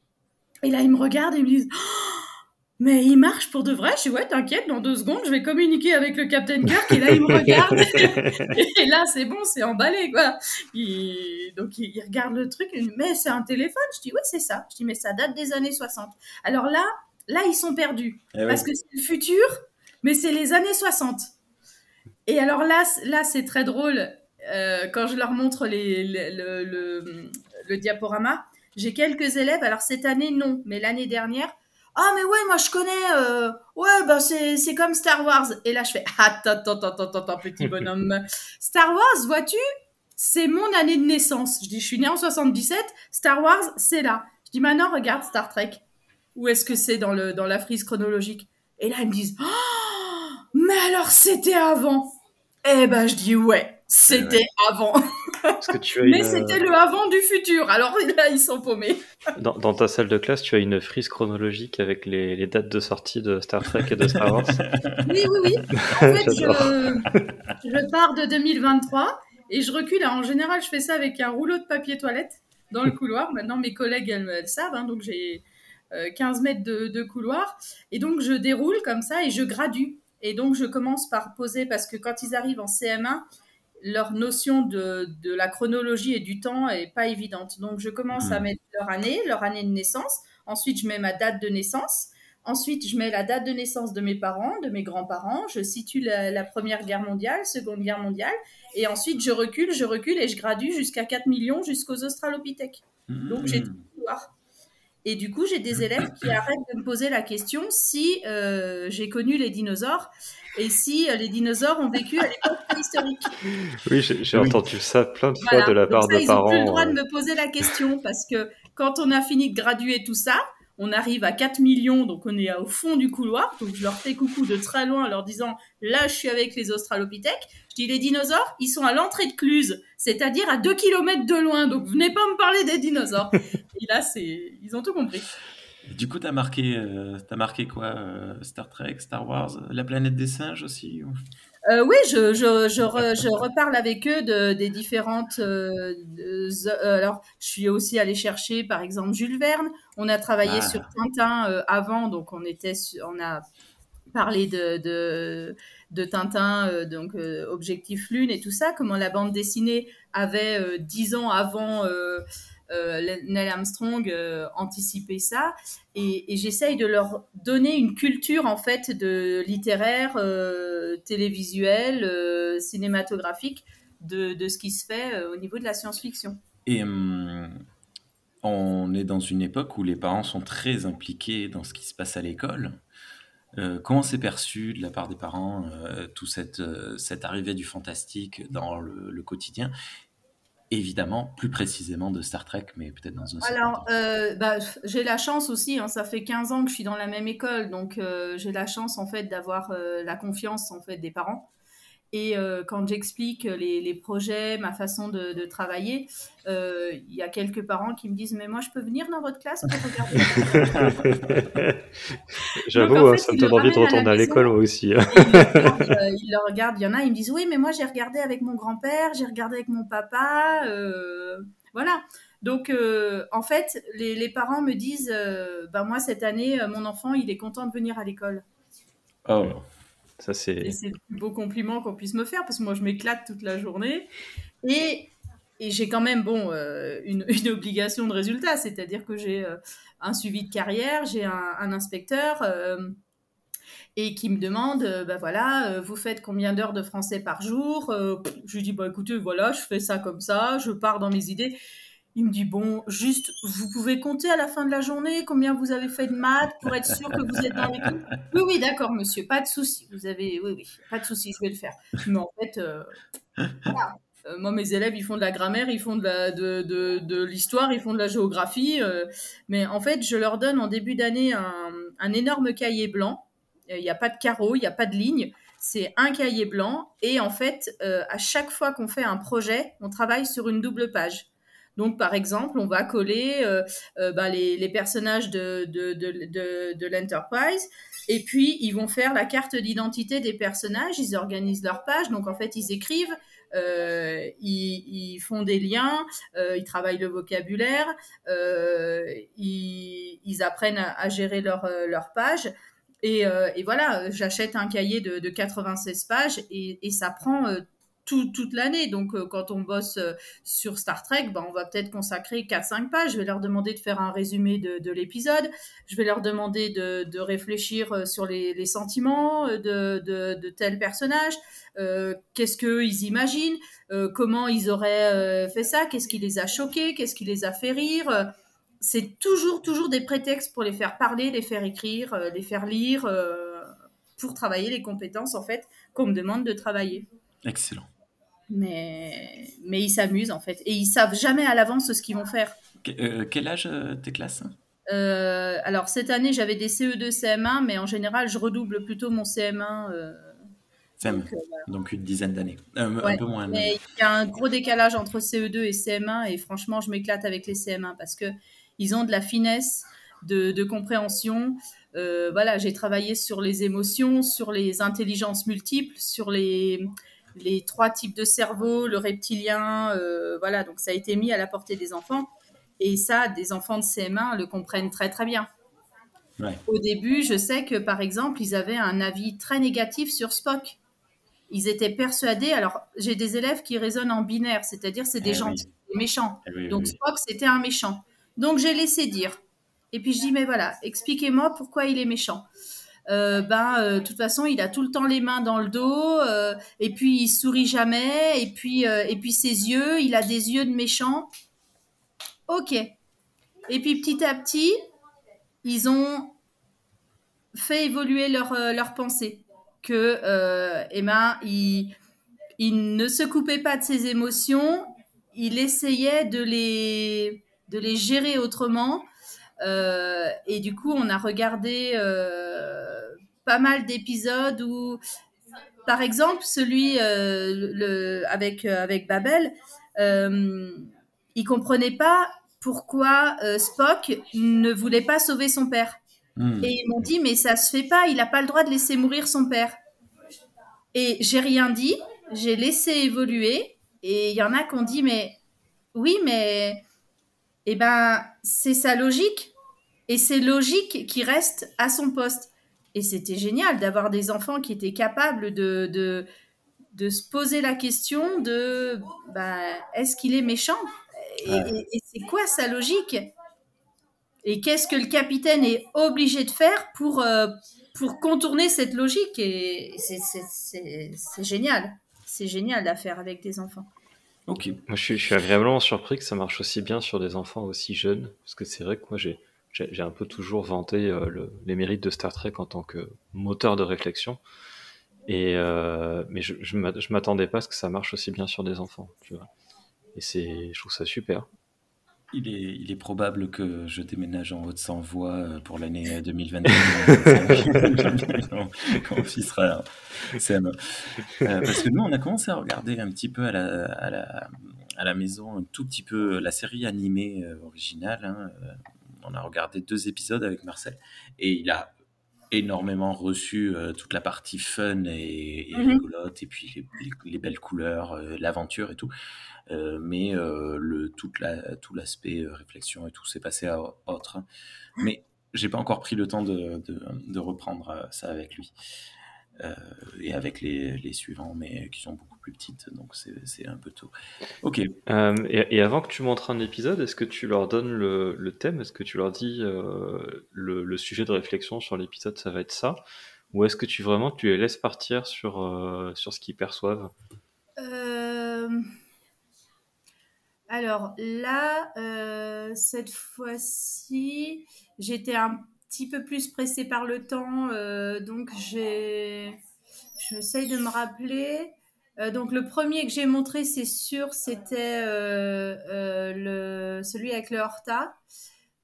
Et là, ils me regardent et ils me disent oh, Mais il marche pour de vrai? Je dis Ouais, t'inquiète, dans deux secondes, je vais communiquer avec le Captain Kirk. Et là, ils me regardent. *laughs* et là, c'est bon, c'est emballé, quoi. donc, ils, regardent le truc. Mais c'est un téléphone? Je dis Oui, c'est ça. Je dis Mais ça date des années 60. Alors là, là, ils sont perdus. Eh parce que c'est le futur, mais c'est les années 60. Et alors là, là c'est très drôle. Euh, quand je leur montre les, le, diaporama, j'ai quelques élèves. Alors cette année, non, mais l'année dernière, ah mais ouais, moi je connais. Euh, ouais, bah c'est comme Star Wars. Et là, je fais attends, attends, attends, attends, attends petit bonhomme. *laughs* Star Wars, vois-tu, c'est mon année de naissance. Je dis, je suis née en 77. Star Wars, c'est là. Je dis, maintenant, regarde Star Trek. Où est-ce que c'est dans, le, dans la frise chronologique? Et là, ils me disent, oh, mais alors c'était avant. Eh ben, je dis ouais, c'était avant. Mais c'était le avant du futur. Alors là, ils sont paumés. Dans, ta salle de classe, tu as une frise chronologique avec les, dates de sortie de Star Trek et de Star Wars. *laughs* oui, oui, oui. En *laughs* fait, je, pars de 2023 et je recule. en général, je fais ça avec un rouleau de papier toilette dans le *laughs* couloir. Maintenant, mes collègues, elles, savent. Hein, donc, j'ai 15 euh, mètres de, de couloir. Et donc, je déroule comme ça et je gradue. Et donc, je commence par poser, parce que quand ils arrivent en CM1, leur notion de, de la chronologie et du temps est pas évidente. Donc, je commence à hmm. mettre leur année, leur année de naissance. Ensuite, je mets ma date de naissance. Ensuite, je mets la date de naissance de mes parents, de mes grands-parents. Je situe la, Première Guerre mondiale, Seconde Guerre mondiale. Et ensuite, je recule, je recule et je gradue jusqu'à 4 millions jusqu'aux Australopithèques. Donc, j'ai hmm. tout voir. Et du coup, j'ai des élèves qui arrêtent de me poser la question si euh, j'ai connu les dinosaures et si euh, les dinosaures ont vécu à l'époque préhistorique. Oui, j'ai entendu ça plein de fois de la part de parents. Ils n'ont plus le droit de euh. me poser la question parce que quand on a fini de graduer tout ça, on arrive à 4 millions, donc on est au fond du couloir. Donc je leur fais coucou de très loin en leur disant là, je suis avec les Australopithèques. Je dis les dinosaures, ils sont à l'entrée de Cluse, c'est-à-dire à 2 km de loin. Donc venez pas me parler des dinosaures. Et là, ils ont tout compris. Du coup, t'as marqué, euh, as marqué quoi euh, Star Trek, Star Wars, la planète des singes aussi Euh, oui, je, je, je, je, reparle avec eux de, des différentes. Euh, alors, je suis aussi allée chercher, par exemple, Jules Verne. On a travaillé ah. sur Tintin avant, donc on était, on a parlé de, de, de Tintin, donc Objectif Lune et tout ça. Comment la bande dessinée avait dix ans avant euh, Neil Armstrong euh, anticiper ça et, j'essaye de leur donner une culture en fait de littéraire, euh, télévisuel, cinématographique de, de, ce qui se fait au niveau de la science-fiction. Et hum, on est dans une époque où les parents sont très impliqués dans ce qui se passe à l'école. comment c'est perçu de la part des parents, tout cette, cette arrivée du fantastique dans le quotidien? Évidemment, plus précisément de Star Trek, mais peut-être dans un Alors, euh, bah, j'ai la chance aussi, hein, ça fait 15 ans que je suis dans la même école, donc euh, j'ai la chance en fait d'avoir euh, la confiance en fait des parents. Et euh, quand j'explique les, les, projets, ma façon de, de travailler, euh, il y a quelques parents qui me disent Mais moi, je peux venir dans votre classe pour regarder *laughs* J'avoue, hein, ça me donne envie de retourner à, l'école, moi aussi. Hein. Euh, ils, le regardent, il y en a, ils me disent Oui, mais moi, j'ai regardé avec mon grand-père, j'ai regardé avec mon papa. voilà. Donc, en fait, les, les, parents me disent Ben, moi, cette année, mon enfant, il est content de venir à l'école. Oh. Ça, c'est... Le plus beau compliment qu'on puisse me faire parce que moi, je m'éclate toute la journée. Et, j'ai quand même bon, euh, *laughs* une, obligation de résultat, c'est-à-dire que j'ai euh, un suivi de carrière, j'ai un, inspecteur. Euh, et qui me demande, ben voilà, vous faites combien d'heures de français par jour Je lui dis, bah écoutez, voilà, je fais ça comme ça, je pars dans mes idées. Il me dit bon, juste, vous pouvez compter à la fin de la journée combien vous avez fait de maths pour être sûr que vous êtes dans l'équipe? Oui, oui, d'accord, monsieur, pas de souci. Vous avez, oui, oui, pas de souci, je vais le faire. Mais en fait, euh, euh, moi, mes élèves, ils font de la grammaire, ils font de, de, de, l'histoire, ils font de la géographie. Euh, mais en fait, je leur donne en début d'année un, un énorme cahier blanc. Il n'y a pas de carreaux, il n'y a pas de ligne. C'est un cahier blanc. Et en fait, à chaque fois qu'on fait un projet, on travaille sur une double page. Donc, par exemple, on va coller euh, euh, bah, les, personnages de, de, l'Enterprise. Et puis, ils vont faire la carte d'identité des personnages. Ils organisent leur page. Donc, en fait, ils écrivent. Euh, ils, font des liens, ils travaillent le vocabulaire, ils, apprennent à, gérer leur, page. Et, voilà, j'achète un cahier de, 96 pages et ça prend toute l'année. Donc, euh, quand on bosse euh, sur Star Trek, ben, on va peut-être consacrer 4-5 pages. Je vais leur demander de faire un résumé de, l'épisode. Je vais leur demander de, réfléchir euh, sur les, sentiments de, de, tel personnage. Qu'est-ce qu'ils imaginent? Comment ils auraient fait ça? Qu'est-ce qui les a choqués? Qu'est-ce qui les a fait rire? C'est toujours, toujours des prétextes pour les faire parler, les faire écrire, les faire lire, pour travailler les compétences, en fait, qu'on me demande de travailler. Excellent mais, mais ils s'amusent en fait. Et ils savent jamais à l'avance ce qu'ils vont faire. Euh, quel âge euh, tes classes? Euh, Alors cette année j'avais des CE2, CM1, mais en général je redouble plutôt mon CM1. CM, donc, une dizaine d'années. Un peu moins. Mais il y a un gros décalage entre CE2 et CM1 et franchement je m'éclate avec les CM1 parce que ils ont de la finesse de, de compréhension. voilà, j'ai travaillé sur les émotions, sur les intelligences multiples, sur les, les trois types de cerveau, le reptilien, euh, voilà, donc ça a été mis à la portée des enfants. Et ça, des enfants de CM1 le comprennent très très bien. Au début, je sais que par exemple, ils avaient un avis très négatif sur Spock. Ils étaient persuadés. Alors, j'ai des élèves qui raisonnent en binaire, c'est-à-dire c'est des gens eh méchants. Eh donc Spock, c'était un méchant. Donc j'ai laissé dire. Et puis je dis mais voilà, expliquez-moi pourquoi il est méchant. Euh, ben, euh, de toute façon, il a tout le temps les mains dans le dos, euh, et puis il sourit jamais, et puis, et puis ses yeux, il a des yeux de méchant. Ok. Et puis petit à petit, ils ont fait évoluer leur, leur pensée. Que, eh il, il ne se coupait pas de ses émotions, il essayait de les, de les gérer autrement. et du coup, on a regardé pas mal d'épisodes où, par exemple, celui euh, le, avec, euh, avec Babel, euh, il comprenait pas pourquoi Spock ne voulait pas sauver son père. Hmm. Et ils m'ont dit, mais ça se fait pas, il n'a pas le droit de laisser mourir son père. Et j'ai rien dit, j'ai laissé évoluer. Et il y en a qui ont dit, mais oui, mais eh ben, c'est sa logique. Et c'est logique qui reste à son poste. Et c'était génial d'avoir des enfants qui étaient capables de, de, de se poser la question de bah, est-ce qu'il est méchant? Et, Ouais. et- et c'est quoi sa logique? Et qu'est-ce que le capitaine est obligé de faire pour, euh, pour contourner cette logique? Et c'est- c'est- c'est c'est génial. C'est génial à faire avec des enfants. Ok. Moi, je suis, je suis agréablement surpris que ça marche aussi bien sur des enfants aussi jeunes, parce que c'est vrai que moi, j'ai, j'ai, un peu toujours vanté euh, le- les mérites de Star Trek en tant que moteur de réflexion. Et euh, mais je, je m'attendais pas à ce que ça marche aussi bien sur des enfants, tu vois. Et je trouve ça super. Il est, probable que je déménage en Haute-Savoie euh, pour l'année euh, 2022 quand, *laughs* fils sera CM1. Euh, parce que nous, on a commencé à regarder un petit peu à la, maison, un tout petit peu la série animée originale. hein. On a regardé deux épisodes avec Marcel et il a énormément reçu euh, toute la partie fun et, et Mhm. rigolote et puis les, les- les belles couleurs, euh, l'aventure et tout. Euh, mais le, toute la, tout l'aspect réflexion et tout s'est passé à autre. hein. Mais j'ai pas encore pris le temps de, de, de reprendre ça avec lui. Et avec les, les suivants, mais qui sont beaucoup plus petites, donc c'est un peu tôt. Ok, Euh, et, et avant que tu montres un épisode, est-ce que tu leur donnes le, le thème? Est-ce que tu leur dis euh, le, le sujet de réflexion sur l'épisode, ça va être ça? Ou est-ce que tu vraiment tu les laisses partir sur, euh, sur ce qu'ils perçoivent? Euh, Alors là, euh, cette fois-ci, j'étais un petit peu plus pressée par le temps, euh, donc j'ai, j'essaye de me rappeler. Euh, donc le premier que j'ai montré, c'est sûr, c'était euh, euh, celui avec le Horta.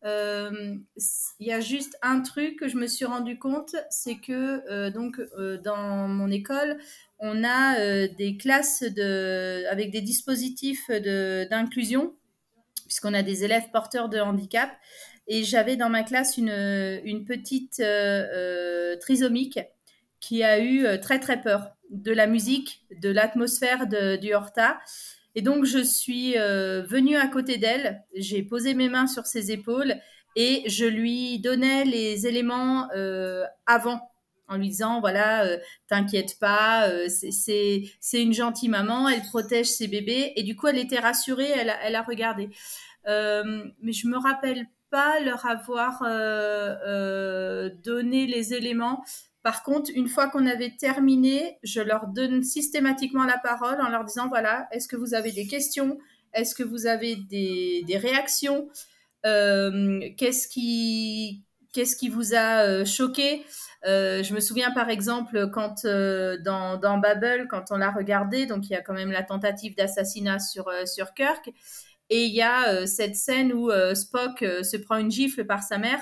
Il y a juste un truc que je me suis rendu compte, c'est que donc dans mon école, on a des classes de, avec des dispositifs d'inclusion, puisqu'on a des élèves porteurs de handicap. Et j'avais dans ma classe une, une petite trisomique qui a eu très très peur de la musique, de l'atmosphère du Horta. Et donc je suis euh, venue à côté d'elle, j'ai posé mes mains sur ses épaules et je lui donnais les éléments euh, avant en lui disant voilà euh, t'inquiète pas c'est- une gentille maman elle protège ses bébés. Et du coup elle était rassurée elle a, elle a regardé. Mais je me rappelle pas leur avoir donné les éléments par contre, une fois qu'on avait terminé, je leur donne systématiquement la parole en leur disant, voilà, est-ce que vous avez des questions? Est-ce que vous avez des, réactions? Euh, Qu'est-ce qui, qu'est-ce qui vous a euh, choqué? Euh, Je me souviens par exemple quand dans, Babel, quand on l'a regardé, donc il y a quand même la tentative d'assassinat sur, sur Kirk, et il y a cette scène où Spock se prend une gifle par sa mère.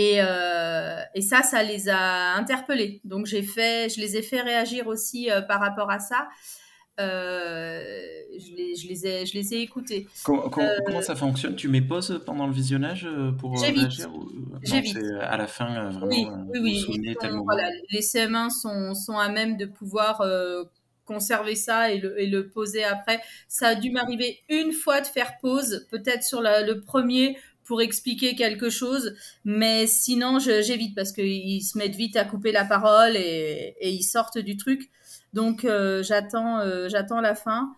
Et, euh, et ça, ça les a interpellés. Donc j'ai fait, je les ai fait réagir aussi euh, par rapport à ça. Euh, je, les, je, les ai, je les ai écoutés. comment, ça fonctionne? Tu mets pause pendant le visionnage pour réagir ou... J'évite. à la fin, vraiment, Oui, oui, oui. souvenez sont- voilà, les CM1 sont, sont à même de pouvoir conserver ça et le, et le poser après. Ça a dû m'arriver une fois de faire pause, peut-être sur la- le premier pour expliquer quelque chose, mais sinon j'évite parce qu'ils se mettent vite à couper la parole et, et ils sortent du truc. Donc euh, j'attends euh, j'attends la fin.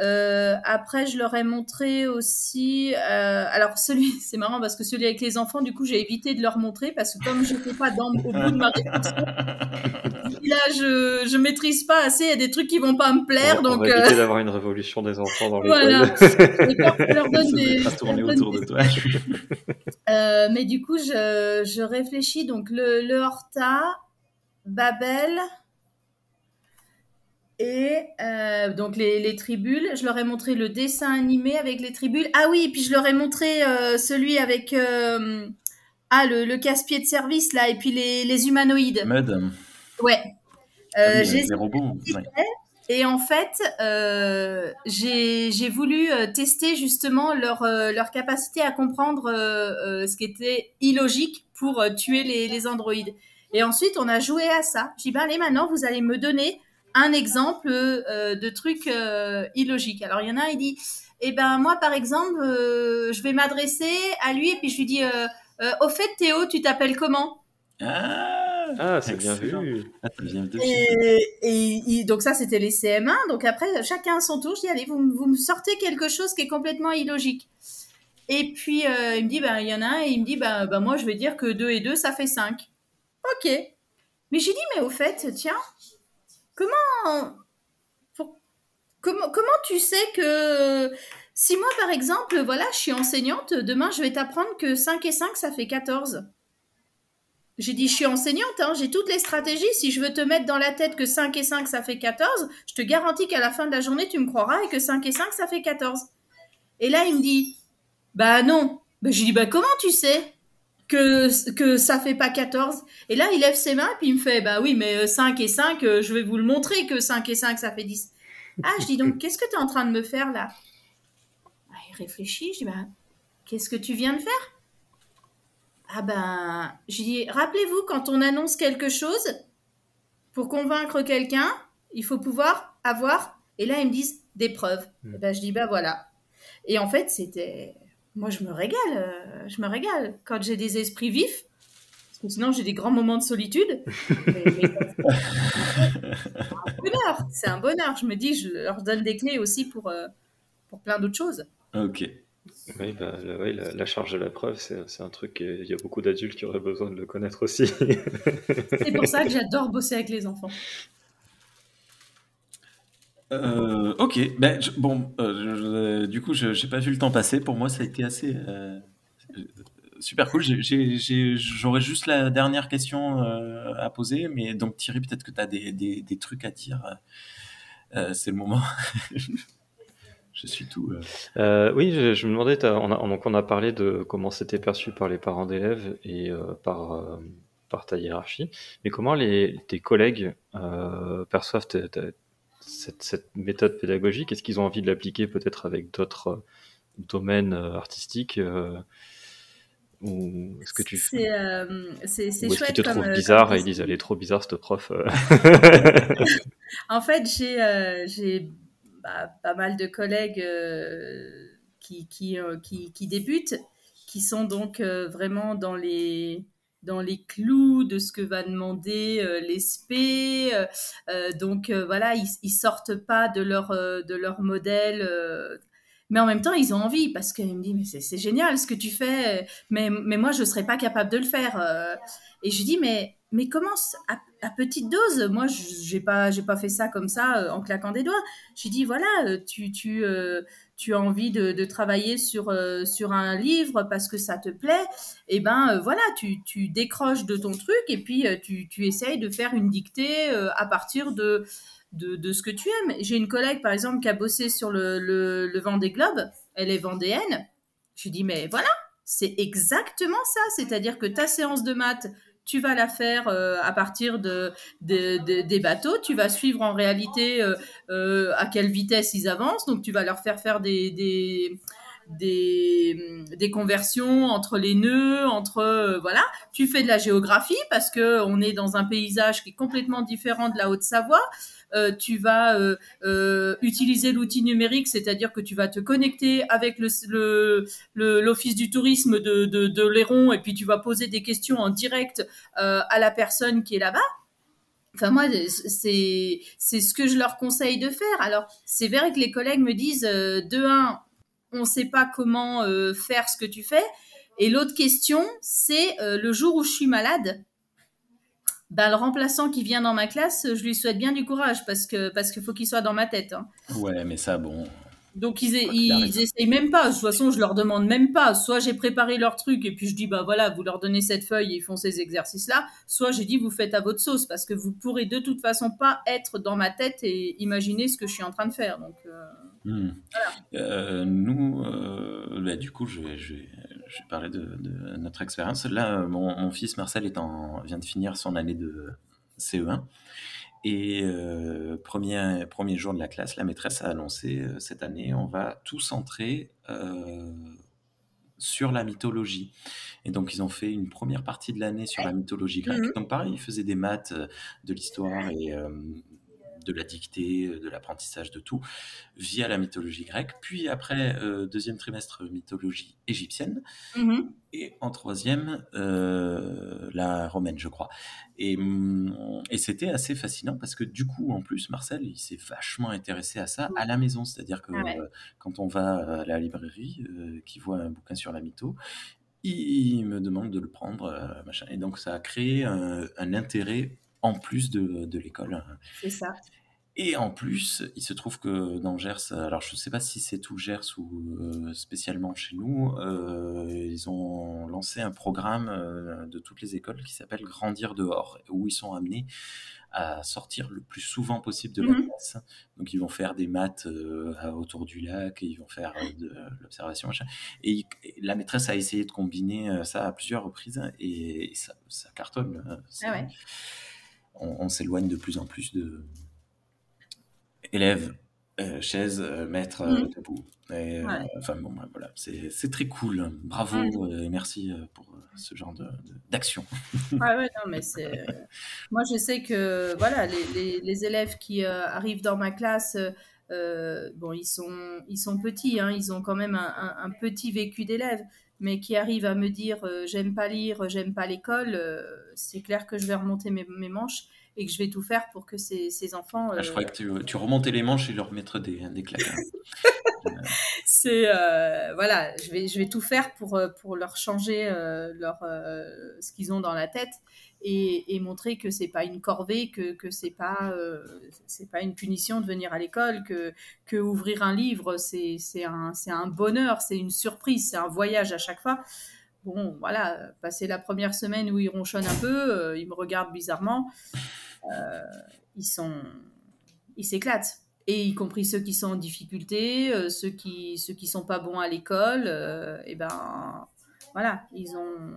Euh, après, je leur ai montré aussi. euh, alors, celui, *laughs* c'est marrant parce que celui avec les enfants, du coup, j'ai évité de leur montrer parce que comme je n'étais pas dans, au bout de ma réflexion, *laughs* là, je je maîtrise pas assez. Il y a des trucs qui vont pas me plaire, on, on donc va euh, éviter d'avoir une révolution des enfants dans Voilà. *laughs* et quand je leur donne Ça des, ne pas tourner donne autour des- de toi. Euh, mais du coup, je, je réfléchis. Donc, le, le Horta, Babel et euh, donc les, les tribules. Je leur ai montré le dessin animé avec les tribules. Ah oui, et puis je leur ai montré euh, celui avec euh, ah, le, le casse-pied de service, là, et puis les, les humanoïdes. Mud. Ouais. Ah oui, les robots. ouais. et en fait, j'ai voulu tester justement leur, leur capacité à comprendre ce qui était illogique pour tuer les, les androïdes. Et ensuite, on a joué à ça. J'ai dit, ben, allez, maintenant, vous allez me donner un exemple euh, de truc euh, illogique. Alors, il y en a un, il dit, eh ben, moi, par exemple, euh, je vais m'adresser à lui et puis je lui dis, au fait, Théo, tu t'appelles comment? Ah, Ah, c'est bien vu. Ah, Et, donc ça, c'était les CM1. Donc après, chacun à son tour. Je dis, allez, vous, me- vous me sortez quelque chose qui est complètement illogique. Et puis, euh, il me dit, ben, il y en a un, et il me dit, ben, ben, moi, je vais dire que 2 et 2, ça fait 5. Ok. Mais j'ai dit, mais au fait, tiens, comment, comment, comment tu sais que si moi, par exemple, voilà, je suis enseignante, demain, je vais t'apprendre que 5 et 5, ça fait 14. J'ai dit, je suis enseignante, hein, j'ai toutes les stratégies. Si je veux te mettre dans la tête que 5 et 5, ça fait 14, je te garantis qu'à la fin de la journée, tu me croiras et que 5 et 5, ça fait 14. Et là, il me dit, bah non. Bah, je lui dis, bah comment tu sais? Que, que ça fait pas 14 Et là, il lève ses mains puis il me fait, bah oui, mais euh, 5 et 5, euh, je vais vous le montrer que 5 et 5, ça fait 10. Ah, je dis donc, *laughs* qu'est-ce que tu es en train de me faire là? Ah, Il réfléchit, je dis, bah, qu'est-ce que tu viens de faire? Ah ben, je dis, rappelez-vous, quand on annonce quelque chose, pour convaincre quelqu'un, il faut pouvoir avoir, et là ils me disent, des preuves. Mm. Et ben, je dis, ben voilà. Et en fait, c'était... Moi, je me régale, euh, je me régale. Quand j'ai des esprits vifs, parce que sinon j'ai des grands moments de solitude. *laughs* mais- mais- c'est un bonheur, c'est un bonheur. Je me dis, je leur donne des clés aussi pour, euh, pour plein d'autres choses. Ok. Oui, bah, la, oui, la, la charge de la preuve, c'est c'est un truc, euh, il y a beaucoup d'adultes qui auraient besoin de le connaître aussi. C'est pour ça que *laughs* j'adore bosser avec les enfants. Euh, ok, ben, bon, euh, du coup, je n'ai pas vu le temps passer. Pour moi, ça a été assez euh, super cool. J'aurais juste la dernière question à poser, mais donc Thierry, peut-être que tu as des, trucs à dire. C'est le moment. *laughs* je suis tout. oui, je, me demandais, on a, donc on a parlé de comment c'était perçu par les parents d'élèves et par, ta hiérarchie, mais comment tes collègues perçoivent cette, cette méthode pédagogique Est-ce qu'ils ont envie de l'appliquer peut-être avec d'autres euh, domaines euh, artistiques euh, Ou est-ce que tu C'est euh, c'est- c'est ou est-ce chouette qu'ils te comme, trouvent euh, bizarre comme et ils disent elle est trop bizarre cette prof. *laughs* En fait, j'ai euh, j'ai bah, pas mal de collègues euh, qui, qui, qui, qui débutent, qui sont donc vraiment dans les, dans les clous de ce que va demander euh, l'ESP. euh, euh, donc euh, voilà, ils, ils sortent pas de leur, de leur modèle. mais en même temps, ils ont envie parce qu'ils me disent, mais c'est génial ce que tu fais, mais, mais moi, je ne serais pas capable de le faire. Et je dis, mais, mais commence à, petite dose. Moi, je n'ai pas, j'ai pas fait ça comme ça euh, en claquant des doigts. J'ai dit, voilà, euh, tu, tu, euh, tu as envie de, travailler sur, sur un livre parce que ça te plaît. Et ben euh, voilà, tu, tu décroches de ton truc et puis tu, tu essayes de faire une dictée à partir de, de, de ce que tu aimes. J'ai une collègue, par exemple, qui a bossé sur le, le, le Vendée Globe. Elle est vendéenne. Je dis, mais voilà, c'est exactement ça. C'est-à-dire que ta séance de maths, tu vas la faire euh, à partir de, de- de- des bateaux. Tu vas suivre en réalité euh, euh, à quelle vitesse ils avancent. Donc, tu vas leur faire faire des, des, des, des conversions entre les nœuds, entre voilà. Tu fais de la géographie parce que on est dans un paysage qui est complètement différent de la Haute-Savoie. Euh, tu vas euh, euh, utiliser l'outil numérique, c'est-à-dire que tu vas te connecter avec l'office du tourisme de, de, de Léron et puis tu vas poser des questions en direct à la personne qui est là-bas. Enfin, moi, c'est, ce que je leur conseille de faire. Alors, c'est vrai que les collègues me disent, de un, on ne sait pas comment faire ce que tu fais. Et l'autre question, c'est le jour où je suis malade, ben, le remplaçant qui vient dans ma classe, je lui souhaite bien du courage parce que parce qu'il faut qu'il soit dans ma tête. hein. Ouais, mais ça, bon. Donc ils, ils, essayent même pas. De toute façon, je leur demande même pas. Soit j'ai préparé leur truc et puis je dis bah voilà, vous leur donnez cette feuille et ils font ces exercices-là. Soit j'ai dit vous faites à votre sauce parce que vous pourrez de toute façon pas être dans ma tête et imaginer ce que je suis en train de faire. Donc euh, Hmm. Euh, nous, euh, bah, du coup, je vais, je vais, je vais parler de, de notre expérience. Là, mon, mon fils Marcel est en, vient de finir son année de CE1. Et euh, premier, premier jour de la classe, la maîtresse a annoncé euh, cette année, on va tout centrer, euh, sur la mythologie. Et donc, ils ont fait une première partie de l'année sur la mythologie grecque. Mhm. Donc, pareil, ils faisaient des maths, de l'histoire et de la dictée, euh, de l'apprentissage de tout, via la mythologie grecque. Puis après, euh, deuxième trimestre, mythologie égyptienne. Mhm. Et en troisième, euh, la romaine, je crois. Et, hum, et c'était assez fascinant parce que du coup, en plus, Marcel, il s'est vachement intéressé à ça à la maison. C'est-à-dire que Ah ouais. euh, quand on va à la librairie, qui voit un bouquin sur la mytho, il, me demande de le prendre, machin. Et donc, ça a créé un, un intérêt en plus de, de l'école. C'est ça. Et en plus, il se trouve que dans Gers, alors je ne sais pas si c'est tout Gers ou euh, spécialement chez nous, euh, ils ont lancé un programme euh, de toutes les écoles qui s'appelle Grandir dehors, où ils sont amenés à sortir le plus souvent possible de la Mhm. classe. Donc ils vont faire des maths autour du lac, et ils vont faire de l'observation. Et, il- et la maîtresse a essayé de combiner ça à plusieurs reprises, et, et ça, ça cartonne. c'est- Ah ouais. On, on s'éloigne de plus en plus de élèves, euh, chaises, euh, maîtres. Et, euh, Ouais. enfin bon, voilà, c'est très cool. Bravo euh, et merci pour ce genre de- de- d'action. Ah ouais, non, *laughs* mais c'est. Moi, je sais que voilà, les, les, les élèves qui arrivent dans ma classe, euh, bon, ils sont, ils sont petits, hein, ils ont quand même un, un- un petit vécu d'élève, mais qui arrivent à me dire euh, j'aime pas lire, j'aime pas l'école, euh, c'est clair que je vais remonter mes, mes manches et que je vais tout faire pour que ces, ces enfants. Ah, je euh, croyais que tu, tu remontais les manches et leur mettre des, des claques. hein. *laughs* c'est euh, voilà, je vais je vais tout faire pour euh, pour leur changer euh, leur euh, ce qu'ils ont dans la tête et, montrer que c'est pas une corvée, que que c'est pas euh, c'est pas une punition de venir à l'école, que que ouvrir un livre c'est un c'est un bonheur, c'est une surprise, c'est un voyage à chaque fois. Bon, voilà, passer la première semaine où ils ronchonnent un peu, euh, ils me regardent bizarrement, euh, ils sont ils s'éclatent. Et y compris ceux qui sont en difficulté, ceux qui ceux qui sont pas bons à l'école, euh, et ben voilà, ils ont.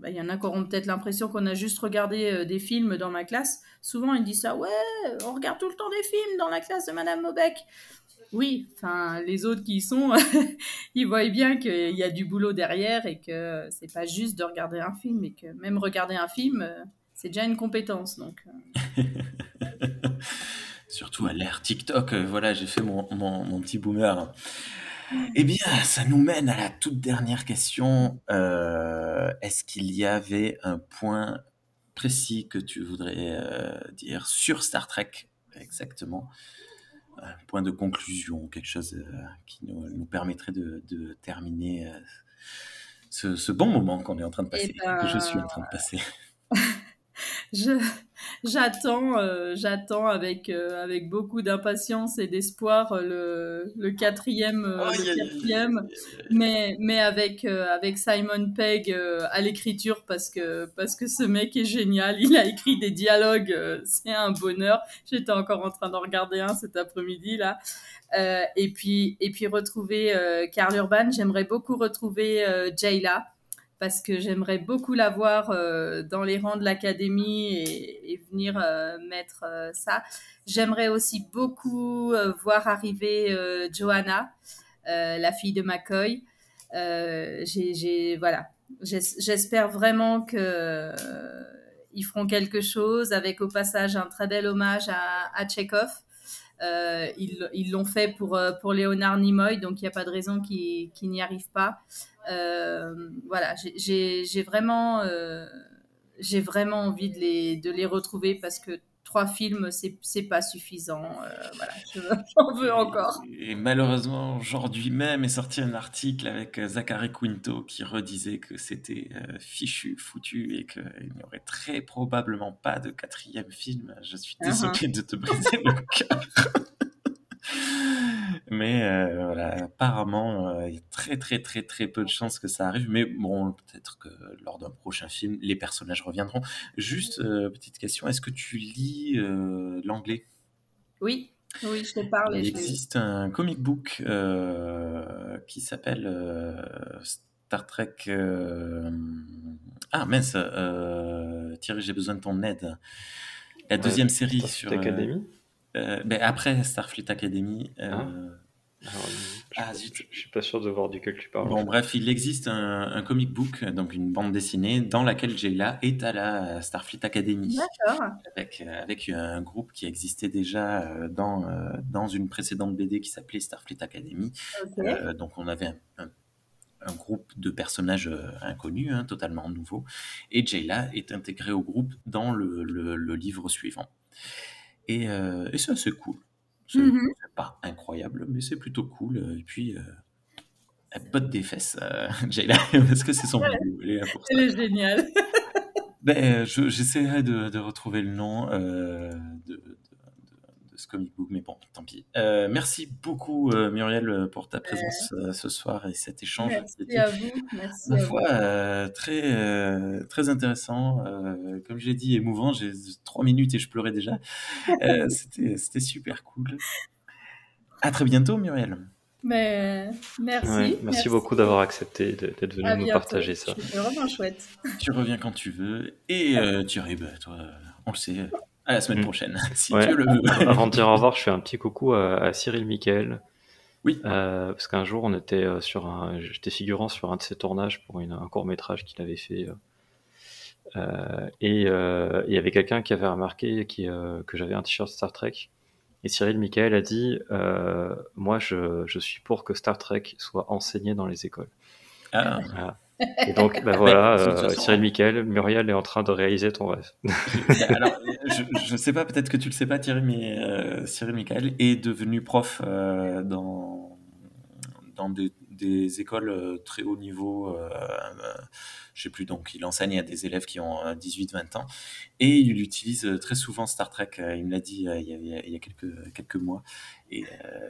Ben, Il y en a qui auront peut-être l'impression qu'on a juste regardé euh, des films dans ma classe. Souvent, ils disent ça, ouais, on regarde tout le temps des films dans la classe de Madame Maubec. Oui, enfin, les autres qui y sont, *laughs* ils voient bien qu'il y a du boulot derrière et que c'est pas juste de regarder un film, et que même regarder un film, euh, c'est déjà une compétence. Donc, euh, *laughs* Surtout à l'ère TikTok, voilà, j'ai fait mon, mon- mon petit boomer. Eh bien, ça nous mène à la toute dernière question. Euh, Est-ce qu'il y avait un point précis que tu voudrais euh, dire sur Star Trek exactement? Un point de conclusion, quelque chose euh, qui nous, nous permettrait de, de terminer ce, ce bon moment qu'on est en train de passer, Eh ben, que je suis en train de passer? *laughs* Je, j'attends, euh, j'attends avec, euh, avec beaucoup d'impatience et d'espoir euh, le, le quatrième, euh, le quatrième, mais, mais avec, avec Simon Pegg à l'écriture parce que, parce que ce mec est génial. Il a écrit des dialogues, c'est un bonheur. J'étais encore en train d'en regarder un cet après-midi là. Et puis, et puis retrouver Karl Urban. J'aimerais beaucoup retrouver Jayla parce que j'aimerais beaucoup la voir euh, dans les rangs de l'académie et, venir euh, mettre euh, ça. J'aimerais aussi beaucoup euh, voir arriver Johanna, la fille de McCoy. J'ai, voilà, J'es- j'espère vraiment que euh, ils feront quelque chose avec au passage un très bel hommage à, à Chekhov. Euh, ils l'ont fait pour, euh, pour Léonard Nimoy, donc il n'y a pas de raison qu'ils qu'ils n'y arrivent pas. Euh, voilà, j'ai- vraiment, euh, vraiment envie de les, de les retrouver parce que trois films, c'est pas suffisant. Euh, voilà, je- *laughs* j'en veux encore. Et malheureusement, aujourd'hui même est sorti un article avec euh, Zachary Quinto qui redisait que c'était euh, fichu, foutu et qu'il n'y aurait très probablement pas de quatrième film. Je suis Uh-huh. désolé de te briser le *laughs* cœur. Mais euh, voilà, apparemment, euh, il y a très très très très peu de chances que ça arrive. Mais bon, peut-être que lors d'un prochain film, les personnages reviendront. Juste, euh, petite question, est-ce que tu lis euh, l'anglais? Oui, oui, je te parle. il existe un comic book euh, qui s'appelle euh, Star Trek. euh, Ah mince, euh, Thierry, j'ai besoin de ton aide. La deuxième série Starfleet sur. Academy. euh, ben, après Starfleet Academy. euh, Ah. Alors, je, Ah, je- zut. je suis pas sûr de voir duquel tu parles. Bon, bref, il existe un, un comic book, donc une bande dessinée, dans laquelle Jayla est à la Starfleet Academy. D'accord. avec, euh, avec un groupe qui existait déjà euh, dans, euh, dans une précédente BD qui s'appelait Starfleet Academy. Euh, donc on avait un, un- un groupe de personnages euh, inconnus, hein, totalement nouveaux. Et Jayla est intégrée au groupe dans le, le- le livre suivant. Et, euh, et c'est assez cool. C'est Mhm. c'est pas incroyable, mais c'est plutôt cool. Et puis, euh, elle botte des fesses, euh, *laughs* Jayla, parce que c'est son boulot. Elle est là pour ça. Elle est géniale. Ben, je- j'essaierai de, de retrouver le nom euh, de, comic book, mais bon, tant pis. Euh, merci beaucoup, euh, Muriel, pour ta présence euh, ce soir et cet échange. Merci C'était, à vous. Merci à vous. foi, euh, très, euh, très intéressant. Euh, comme j'ai dit, émouvant. J'ai trois minutes et je pleurais déjà. Euh, *laughs* C'était c'était super cool. À très bientôt, Muriel. Mais merci. Ouais, merci, beaucoup d'avoir accepté d'être venu À nous bientôt. partager ça. C'était vraiment chouette. Tu reviens quand tu veux. Et euh, Thierry, ben, toi, on le sait, à la semaine Mm. prochaine, *laughs* si Ouais. Dieu le veut. *laughs* Avant de dire au revoir, je fais un petit coucou à, à Cyril Michael. Oui. Euh, parce qu'un jour, on était euh, sur un, j'étais figurant sur un de ses tournages pour une- un court métrage qu'il avait fait. euh, et euh, il y avait quelqu'un qui avait remarqué qui, que j'avais un t-shirt Star Trek. Et Cyril Michael a dit Moi, je, je suis pour que Star Trek soit enseigné dans les écoles. Ah. Voilà. Et donc, *laughs* bah voilà, euh, Cyril Michael, Muriel est en train de réaliser ton rêve. *laughs* Alors, je ne sais pas, peut-être que tu le sais pas, Thierry, mais euh, Cyril Michael est devenu prof euh, dans, dans des, des écoles euh, très haut niveau. Je sais plus, donc il enseigne à des élèves qui ont euh, 18-20 ans et il utilise très souvent Star Trek. Il me l'a dit il y a, il y quelques, quelques mois et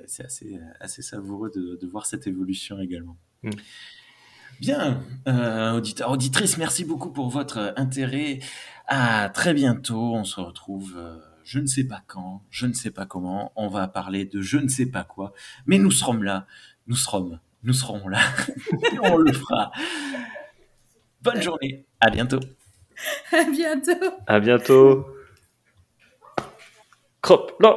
c'est assez, assez savoureux de, de voir cette évolution également. Mm. Bien, euh, auditeurs, auditrices, merci beaucoup pour votre intérêt. À très bientôt. On se retrouve, euh, je ne sais pas quand, je ne sais pas comment. On va parler de je ne sais pas quoi, mais nous serons là. Nous serons, nous serons là. Et *laughs* on le fera. Bonne journée. À bientôt. *laughs* À bientôt. À bientôt. Crop, là.